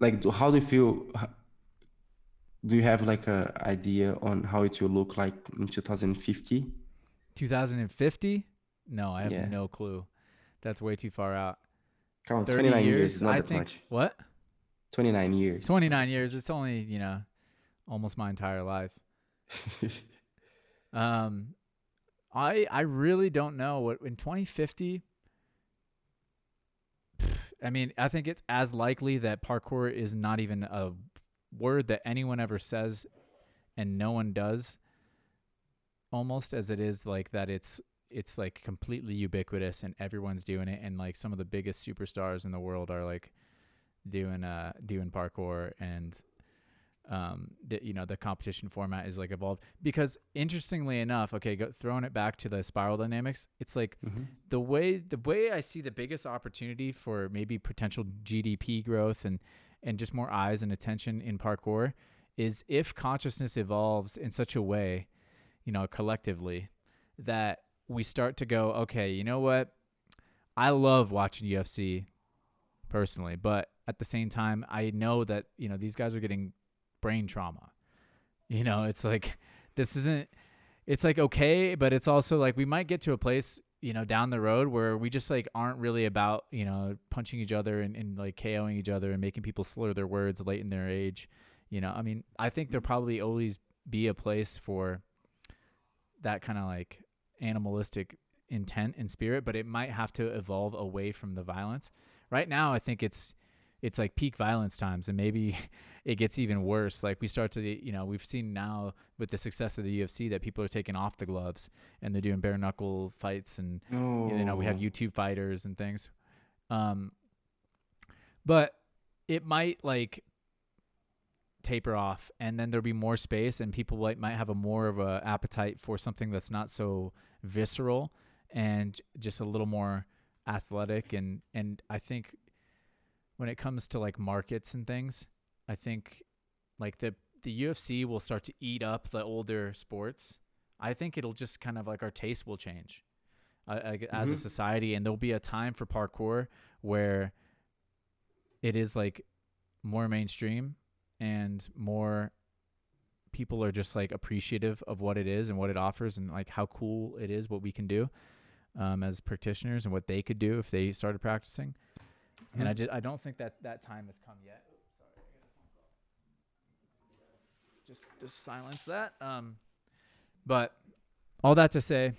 Like, how do you feel? Do you have like a idea on how it will look like in 2050? 2050? No, I have Yeah. no clue. That's way too far out. Come on, 29 years, years, is not I that think. much. What? 29 years. 29 years. It's only, you know, almost my entire life. [LAUGHS] Um, I I really don't know what in 2050. pff, I mean, I think it's as likely that parkour is not even a word that anyone ever says, and no one does. Almost as it is like that, it's it's like completely ubiquitous and everyone's doing it, and like some of the biggest superstars in the world are like doing uh doing parkour and um, the you know the competition format is like evolved because interestingly enough, okay, go, throwing it back to the spiral dynamics, it's like Mhm. the way the way I see the biggest opportunity for maybe potential GDP growth and and just more eyes and attention in parkour is if consciousness evolves in such a way, you know, collectively that we start to go, okay, you know what? I love watching UFC personally, but at the same time, I know that, you know, these guys are getting brain trauma. You know, it's like this isn't it's like okay, but it's also like we might get to a place, you know, down the road where we just like aren't really about, you know, punching each other and, and like KOing each other and making people slur their words late in their age. You know, I mean, I think there'll probably always be a place for that kind of like animalistic intent and spirit, but it might have to evolve away from the violence. Right now, I think it's it's like peak violence times, and maybe [LAUGHS] it gets even worse. Like we start to, you know, we've seen now with the success of the UFC that people are taking off the gloves and they're doing bare knuckle fights, and you know we have Oh. YouTube fighters and things. Um, but it might like taper off, and then there'll be more space, and people like might have a more of a appetite for something that's not so visceral and just a little more athletic. And and I think when it comes to like markets and things, I think like the the UFC will start to eat up the older sports. I think it'll just kind of like our taste will change uh, uh, as a Mhm. society, and there'll be a time for parkour where it is like more mainstream and more people are just like appreciative of what it is and what it offers and like how cool it is what we can do um, as practitioners and what they could do if they started practicing and I just I don't think that that time has come yet. Oops, sorry, I got a phone call. Just just silence that. Um, but all that to say,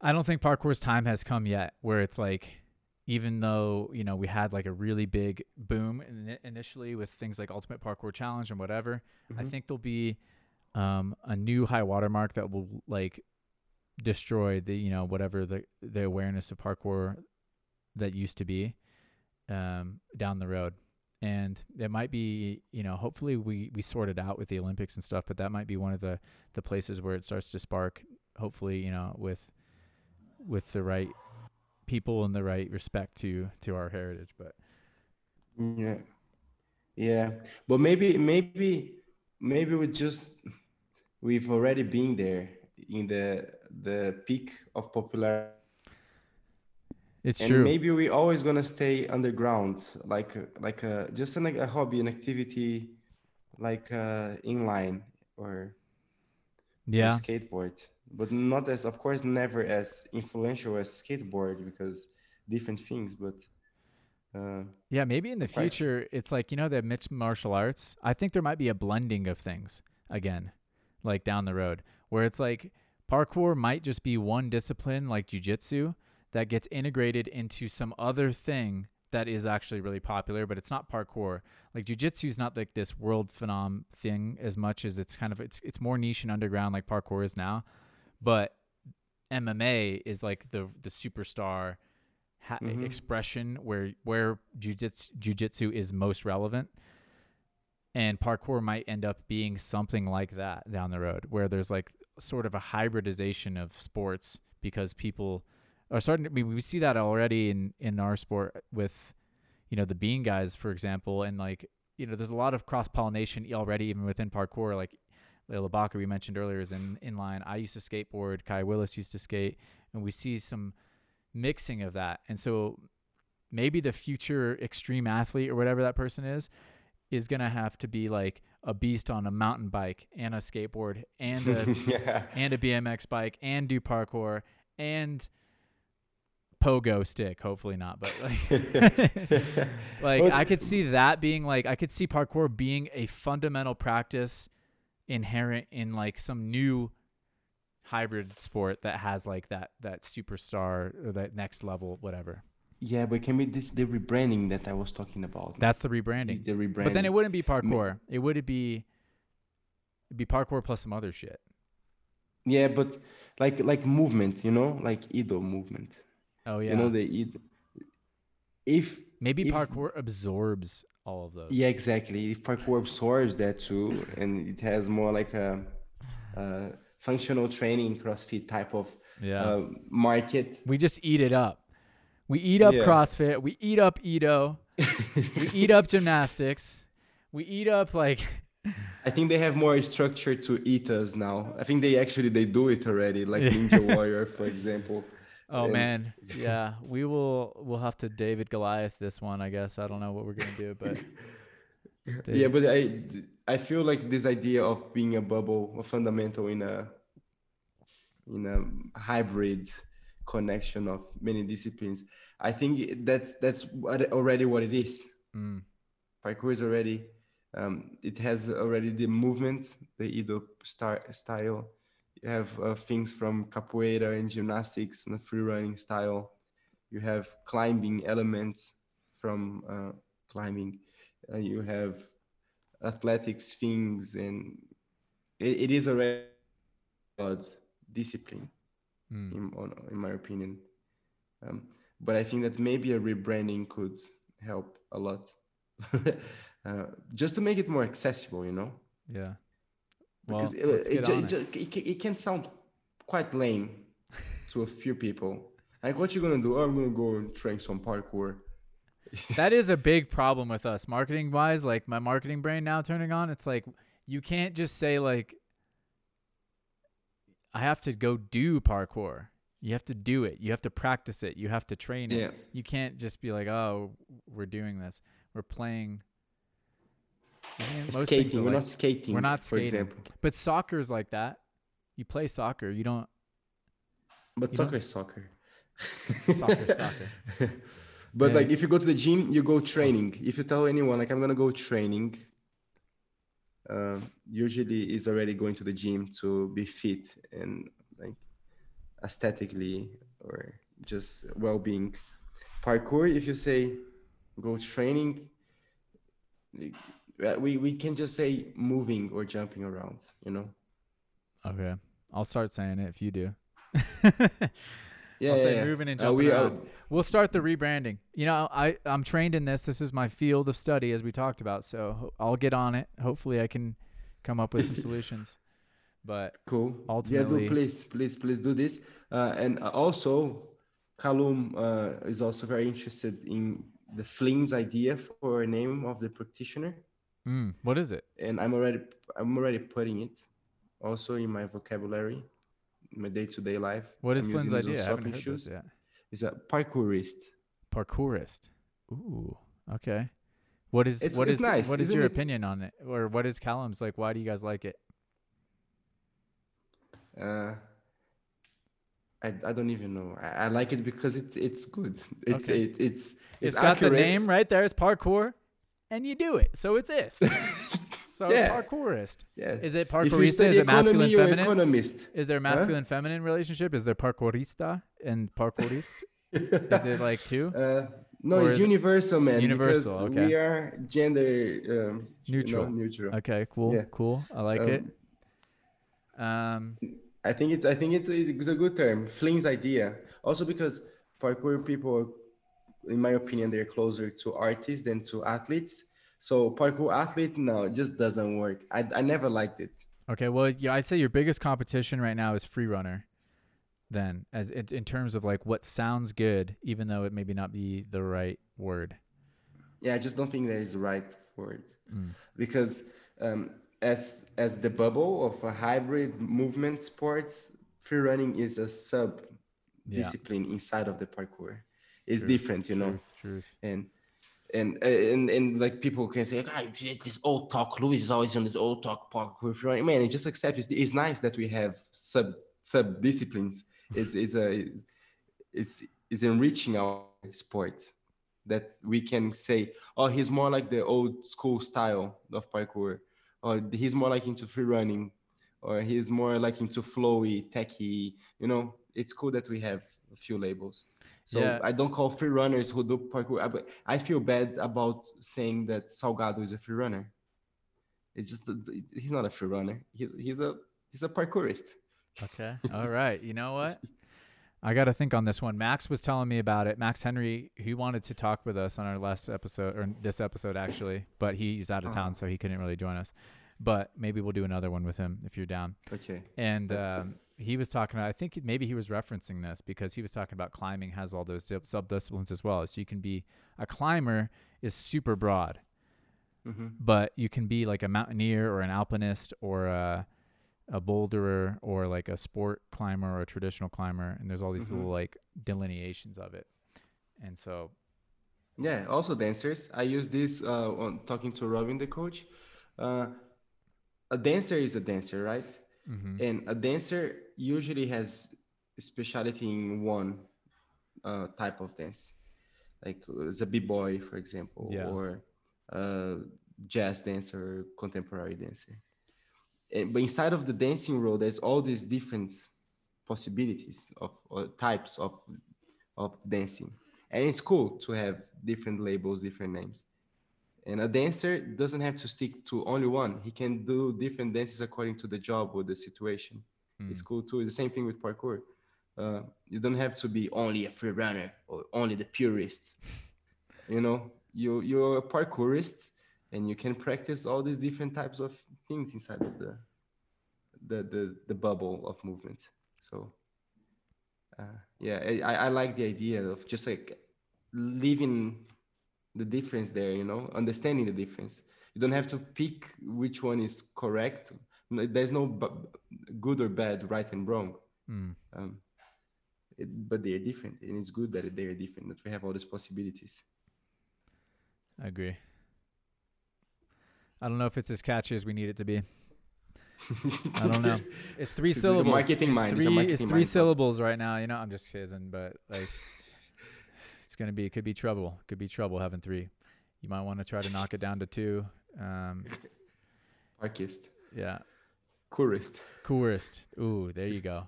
I don't think parkour's time has come yet, where it's like, even though you know we had like a really big boom in, initially with things like Ultimate Parkour Challenge and whatever, I Mhm. think there'll be um, a new high watermark that will like destroy the you know whatever the the awareness of parkour that used to be um, down the road. And it might be, you know, hopefully we, we sort it out with the Olympics and stuff, but that might be one of the, the places where it starts to spark, hopefully, you know, with with the right people and the right respect to to our heritage. But Yeah. Yeah. But maybe maybe maybe we just we've already been there in the the peak of popularity. it's and true. maybe we're always gonna stay underground, like like a just an, a hobby, an activity, like uh, inline or or yeah. skateboard, but not as, of course, never as influential as skateboard because different things. But uh, Yeah, maybe in the Right. future it's like you know the mixed martial arts. I think there might be a blending of things again, like down the road, where it's like parkour might just be one discipline like jujitsu that gets integrated into some other thing that is actually really popular, but it's not parkour. Like jujitsu is not like this world phenom thing as much as it's kind of it's it's more niche and underground like parkour is now, but MMA is like the the superstar ha- Mhm. expression where where jujitsu jujitsu is most relevant, and parkour might end up being something like that down the road, where there's like sort of a hybridization of sports because people are starting. To, I mean, we see that already in in our sport with, you know, the Bean guys, for example, and like you know, there's a lot of cross pollination already even within parkour, like. Ilabaca, we mentioned earlier, is in in line. I used to skateboard. Kie Willis used to skate, and we see some mixing of that. And so maybe the future extreme athlete or whatever that person is is gonna have to be like a beast on a mountain bike and a skateboard and a [LAUGHS] yeah. and a BMX bike and do parkour and pogo stick. Hopefully not, but like [LAUGHS] [LAUGHS] like I could see that being like I could see parkour being a fundamental practice inherent in like some new hybrid sport that has like that that superstar or that next level whatever. Yeah, but can we this the rebranding that I was talking about? That's the rebranding. the rebranding. But then it wouldn't be parkour. It would be it'd be parkour plus some other shit. Yeah, but like like movement, you know, like Ido movement. Oh yeah. You know the Ido. If Maybe if- parkour absorbs all of those. Yeah, exactly. Parkour absorbs that too, and it has more like a, a functional training CrossFit type of Yeah. uh, market. we just eat it up. We eat up Yeah. CrossFit. We eat up Ido. [LAUGHS] we eat up gymnastics. We eat up like I think they have more structure to eat us now. I think they actually they do it already, like Ninja [LAUGHS] Warrior, for example. Oh And- man. [LAUGHS] Yeah. We will we'll have to David Goliath this one, I guess. I don't know what we're gonna do, but [LAUGHS] Yeah, but I I feel like this idea of being a bubble, a fundamental in a in a hybrid connection of many disciplines. I think that's that's what, already what it is. mm, Parkour is already um, it has already the movement, the Ido star, style. You have uh, things from capoeira and gymnastics and the free running style. You have climbing elements from uh, climbing. Uh, you have athletics things, and it, it is already broad discipline mm. in, on, in my opinion. Um, but I think that maybe a rebranding could help a lot, [LAUGHS] uh, just to make it more accessible, you know. Yeah. Well, Because it, it, get ju- on it, it. it, it can sound quite lame to a few people. Like, what you gonna do? Oh, I'm gonna go and train some parkour. [LAUGHS] that is a big problem with us marketing wise like my marketing brain now turning on it's like you can't just say like i have to go do parkour you have to do it you have to practice it you have to train it Yeah, you can't just be like oh we're doing this we're playing I most things are skating. We're like- not skating. we're not skating. for example. but soccer is like that you play soccer you don't But You don't- [LAUGHS] soccer is soccer. Soccer [LAUGHS] soccer. but Yeah. like if you go to the gym, you go training. If you tell anyone like I'm gonna go training, um, usually is already going to the gym to be fit and like aesthetically or just well-being. Parkour, if you say go training, like, uh, we we can just say moving or jumping around. You know. okay i'll start saying it if you do [LAUGHS] Yeah, I'll yeah, say yeah. moving and Uh, jumping we are, around. We'll start the rebranding. You know, I I'm trained in this. This is my field of study, as we talked about. So I'll get on it. Hopefully, I can come up with some [LAUGHS] solutions. But Cool. yeah, do please, please, please do this. Uh, and uh, also, Kalum uh, is also very interested in the flings idea for a name of the practitioner, mm, what is it? and I'm already I'm already putting it also in my vocabulary, in my day-to-day life. What is I'm Flynn's idea? I haven't heard shoes. this yet. It's a parkourist. Parkourist. Ooh. Okay. What is It's- what it's is nice, what your it? opinion on it, or what is Callum's like? Why do you guys like it? Uh, I, I don't even know. I, I like it because it it's good. It's Okay. it, it's it's it's got the name right there. It's parkour, and you do it, so it's ist. [LAUGHS] so Yeah. parkourist. Yeah. Is it parkourista? Is it masculine, feminine? economist. Is there masculine feminine relationship? Is there parkourista and parkourist? [LAUGHS] Is it like two? Uh, no, Or it's universal, man. Universal, okay. We are gender um, you know, Neutral. neutral. Okay, cool, Yeah. cool. I like Um, it. Um, I think it's. I think it's. A, it's a good term. Fling's idea. Also because parkour people, in my opinion, they're closer to artists than to athletes. So parkour athlete, no, it just doesn't work. I, I never liked it. okay, well, yeah, I'd say your biggest competition right now is free runner. Then, as in, in terms of like what sounds good, even though it maybe not be the right word. Yeah, I just don't think that is the right word. Mm. because um, as as the bubble of a hybrid movement sports, free running is a sub Yeah, discipline inside of the parkour. It's True, different, you know, truth, truth. and and and and like people can say, "Ah, this old talk. Luis is always on this old talk parkour free running." Man, it just accept it's, it's nice that we have sub sub disciplines. It's it's a it's it's enriching our sport that we can say, oh, he's more like the old school style of parkour, or he's more like into free running, or he's more like into flowy, techy. You know, it's cool that we have a few labels. So Yeah. I don't call free runners who do parkour. I, I feel bad about saying that Salgado is a free runner. It's just he's not a free runner. He's he's a he's a parkourist. Okay. All right. You know what? I got to think on this one. Max was telling me about it. Max Henry, he wanted to talk with us on our last episode, or this episode actually, but he's out of Oh. town, so he couldn't really join us. But maybe we'll do another one with him if you're down. Okay. And um, he was talking about, I think maybe he was referencing this because he was talking about climbing has all those dip- sub disciplines as well. So you can be a climber is super broad, Mm-hmm. but you can be like a mountaineer or an alpinist or a, a boulderer or like a sport climber or a traditional climber. And there's all these Mhm. little like delineations of it. And so, Yeah, also dancers. I use this uh, on talking to Robin, the coach. Uh, a dancer is a dancer, right? Mhm. And a dancer usually has specialty in one uh, type of dance, like uh, the b-boy, for example, Yeah. or uh, jazz dancer, contemporary dancer. And, but inside of the dancing world, there's all these different possibilities of or types of of dancing, and it's cool to have different labels, different names. And a dancer doesn't have to stick to only one. He can do different dances according to the job or the situation. It's Mm. cool too. It's the same thing with parkour. Uh, you don't have to be only a free runner or only the purist. [LAUGHS] you know, you you're a parkourist, and you can practice all these different types of things inside of the the the, the bubble of movement. So uh, yeah, I, I like the idea of just like leaving the difference there. You know, understanding the difference. You don't have to pick which one is correct. There's no good or bad, right and wrong. Mm. Um, it, but they're different, and it's good that they're different. That we have all these possibilities. I agree. I don't know if it's as catchy as we need it to be. [LAUGHS] I don't know. It's three syllables. marketing it's a Three, it's three mind, syllables right now. You know, I'm just kidding, but like, it's gonna be. It could be trouble. Could be trouble having three. You might want to try to knock it down to two. Um, [LAUGHS] Parkist, yeah, coolest. coolest. Ooh, there you go.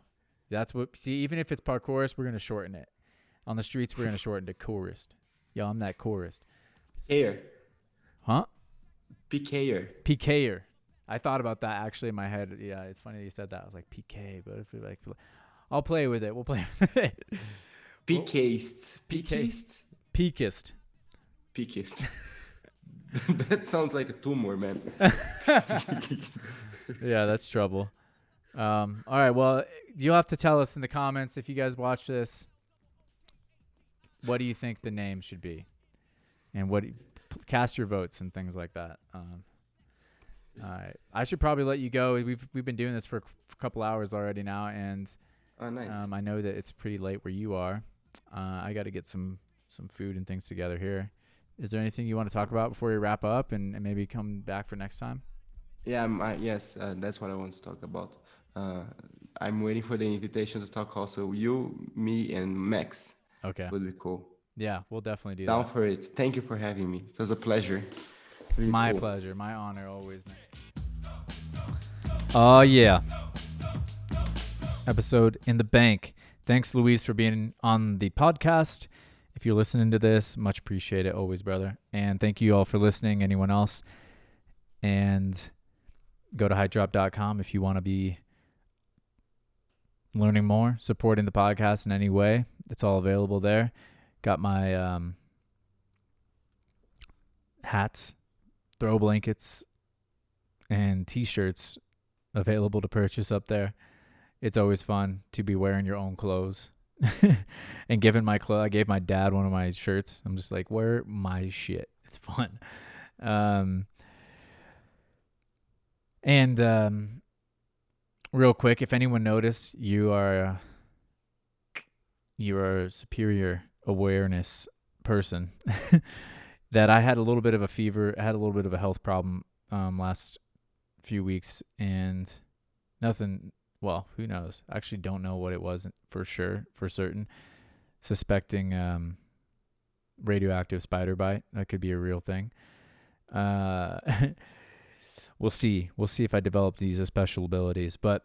That's what. See, even if it's parkourist, we're gonna shorten it. On the streets, we're gonna shorten to coolest. Yo, I'm that coolest. Air, Huh? PKer. PKer. I thought about that actually in my head. Yeah, it's funny that you said that. I was like PK, but if we like, I'll play with it. We'll play [LAUGHS] with it. PKist. PK. PKist? Peakist. Peakist. [LAUGHS] that sounds like a tumor, man. [LAUGHS] Yeah, that's trouble. Um, all right. Well, you'll have to tell us in the comments if you guys watch this. What do you think the name should be, and what cast your votes and things like that. Um, all right. I should probably let you go. We've we've been doing this for a couple hours already now, and Oh, nice. Um, I know that it's pretty late where you are. Uh, I got to get some some food and things together here. Is there anything you want to talk about before we wrap up and, and maybe come back for next time? yeah, I'm, yes, uh, that's what I want to talk about. Uh, I'm waiting for the invitation to talk also. You, me, and Max Okay. would be cool. Yeah, we'll definitely do that. Down that. for it. Thank you for having me. It was a pleasure. Really My cool. pleasure. My honor always, man. Oh, yeah. Episode in the bank. Thanks, Luis, for being on the podcast. If you're listening to this, much appreciate it always, brother. And thank you all for listening. Anyone else? And go to hydrop.com if you want to be learning more, supporting the podcast in any way. It's all available there. Got my um, hats, throw blankets, and t-shirts available to purchase up there. It's always fun to be wearing your own clothes. [LAUGHS] and given my clothes, I gave my dad one of my shirts. I'm just like, wear my shit. [LAUGHS] It's fun. Um, and um, real quick, if anyone noticed, you are uh, you are a superior awareness person. [LAUGHS] that I had a little bit of a fever. I had a little bit of a health problem um, last few weeks, and nothing. Well, who knows? I actually don't know what it was for sure, for certain. Suspecting um, radioactive spider bite. That could be a real thing. Uh, [LAUGHS] we'll see. We'll see if I develop these as special abilities. But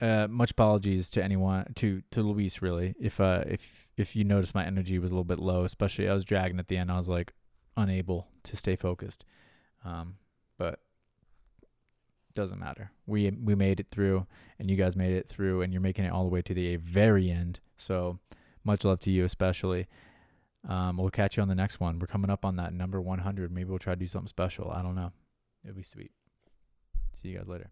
uh, much apologies to anyone to to Luis really. If uh if if you notice my energy was a little bit low, especially I was dragging at the end. I was like unable to stay focused. Um, but doesn't matter. We we made it through, and you guys made it through, and you're making it all the way to the very end. So much love to you, especially. Um, we'll catch you on the next one. We're coming up on that number 100. Maybe we'll try to do something special. I don't know. It'll be sweet. See you guys later.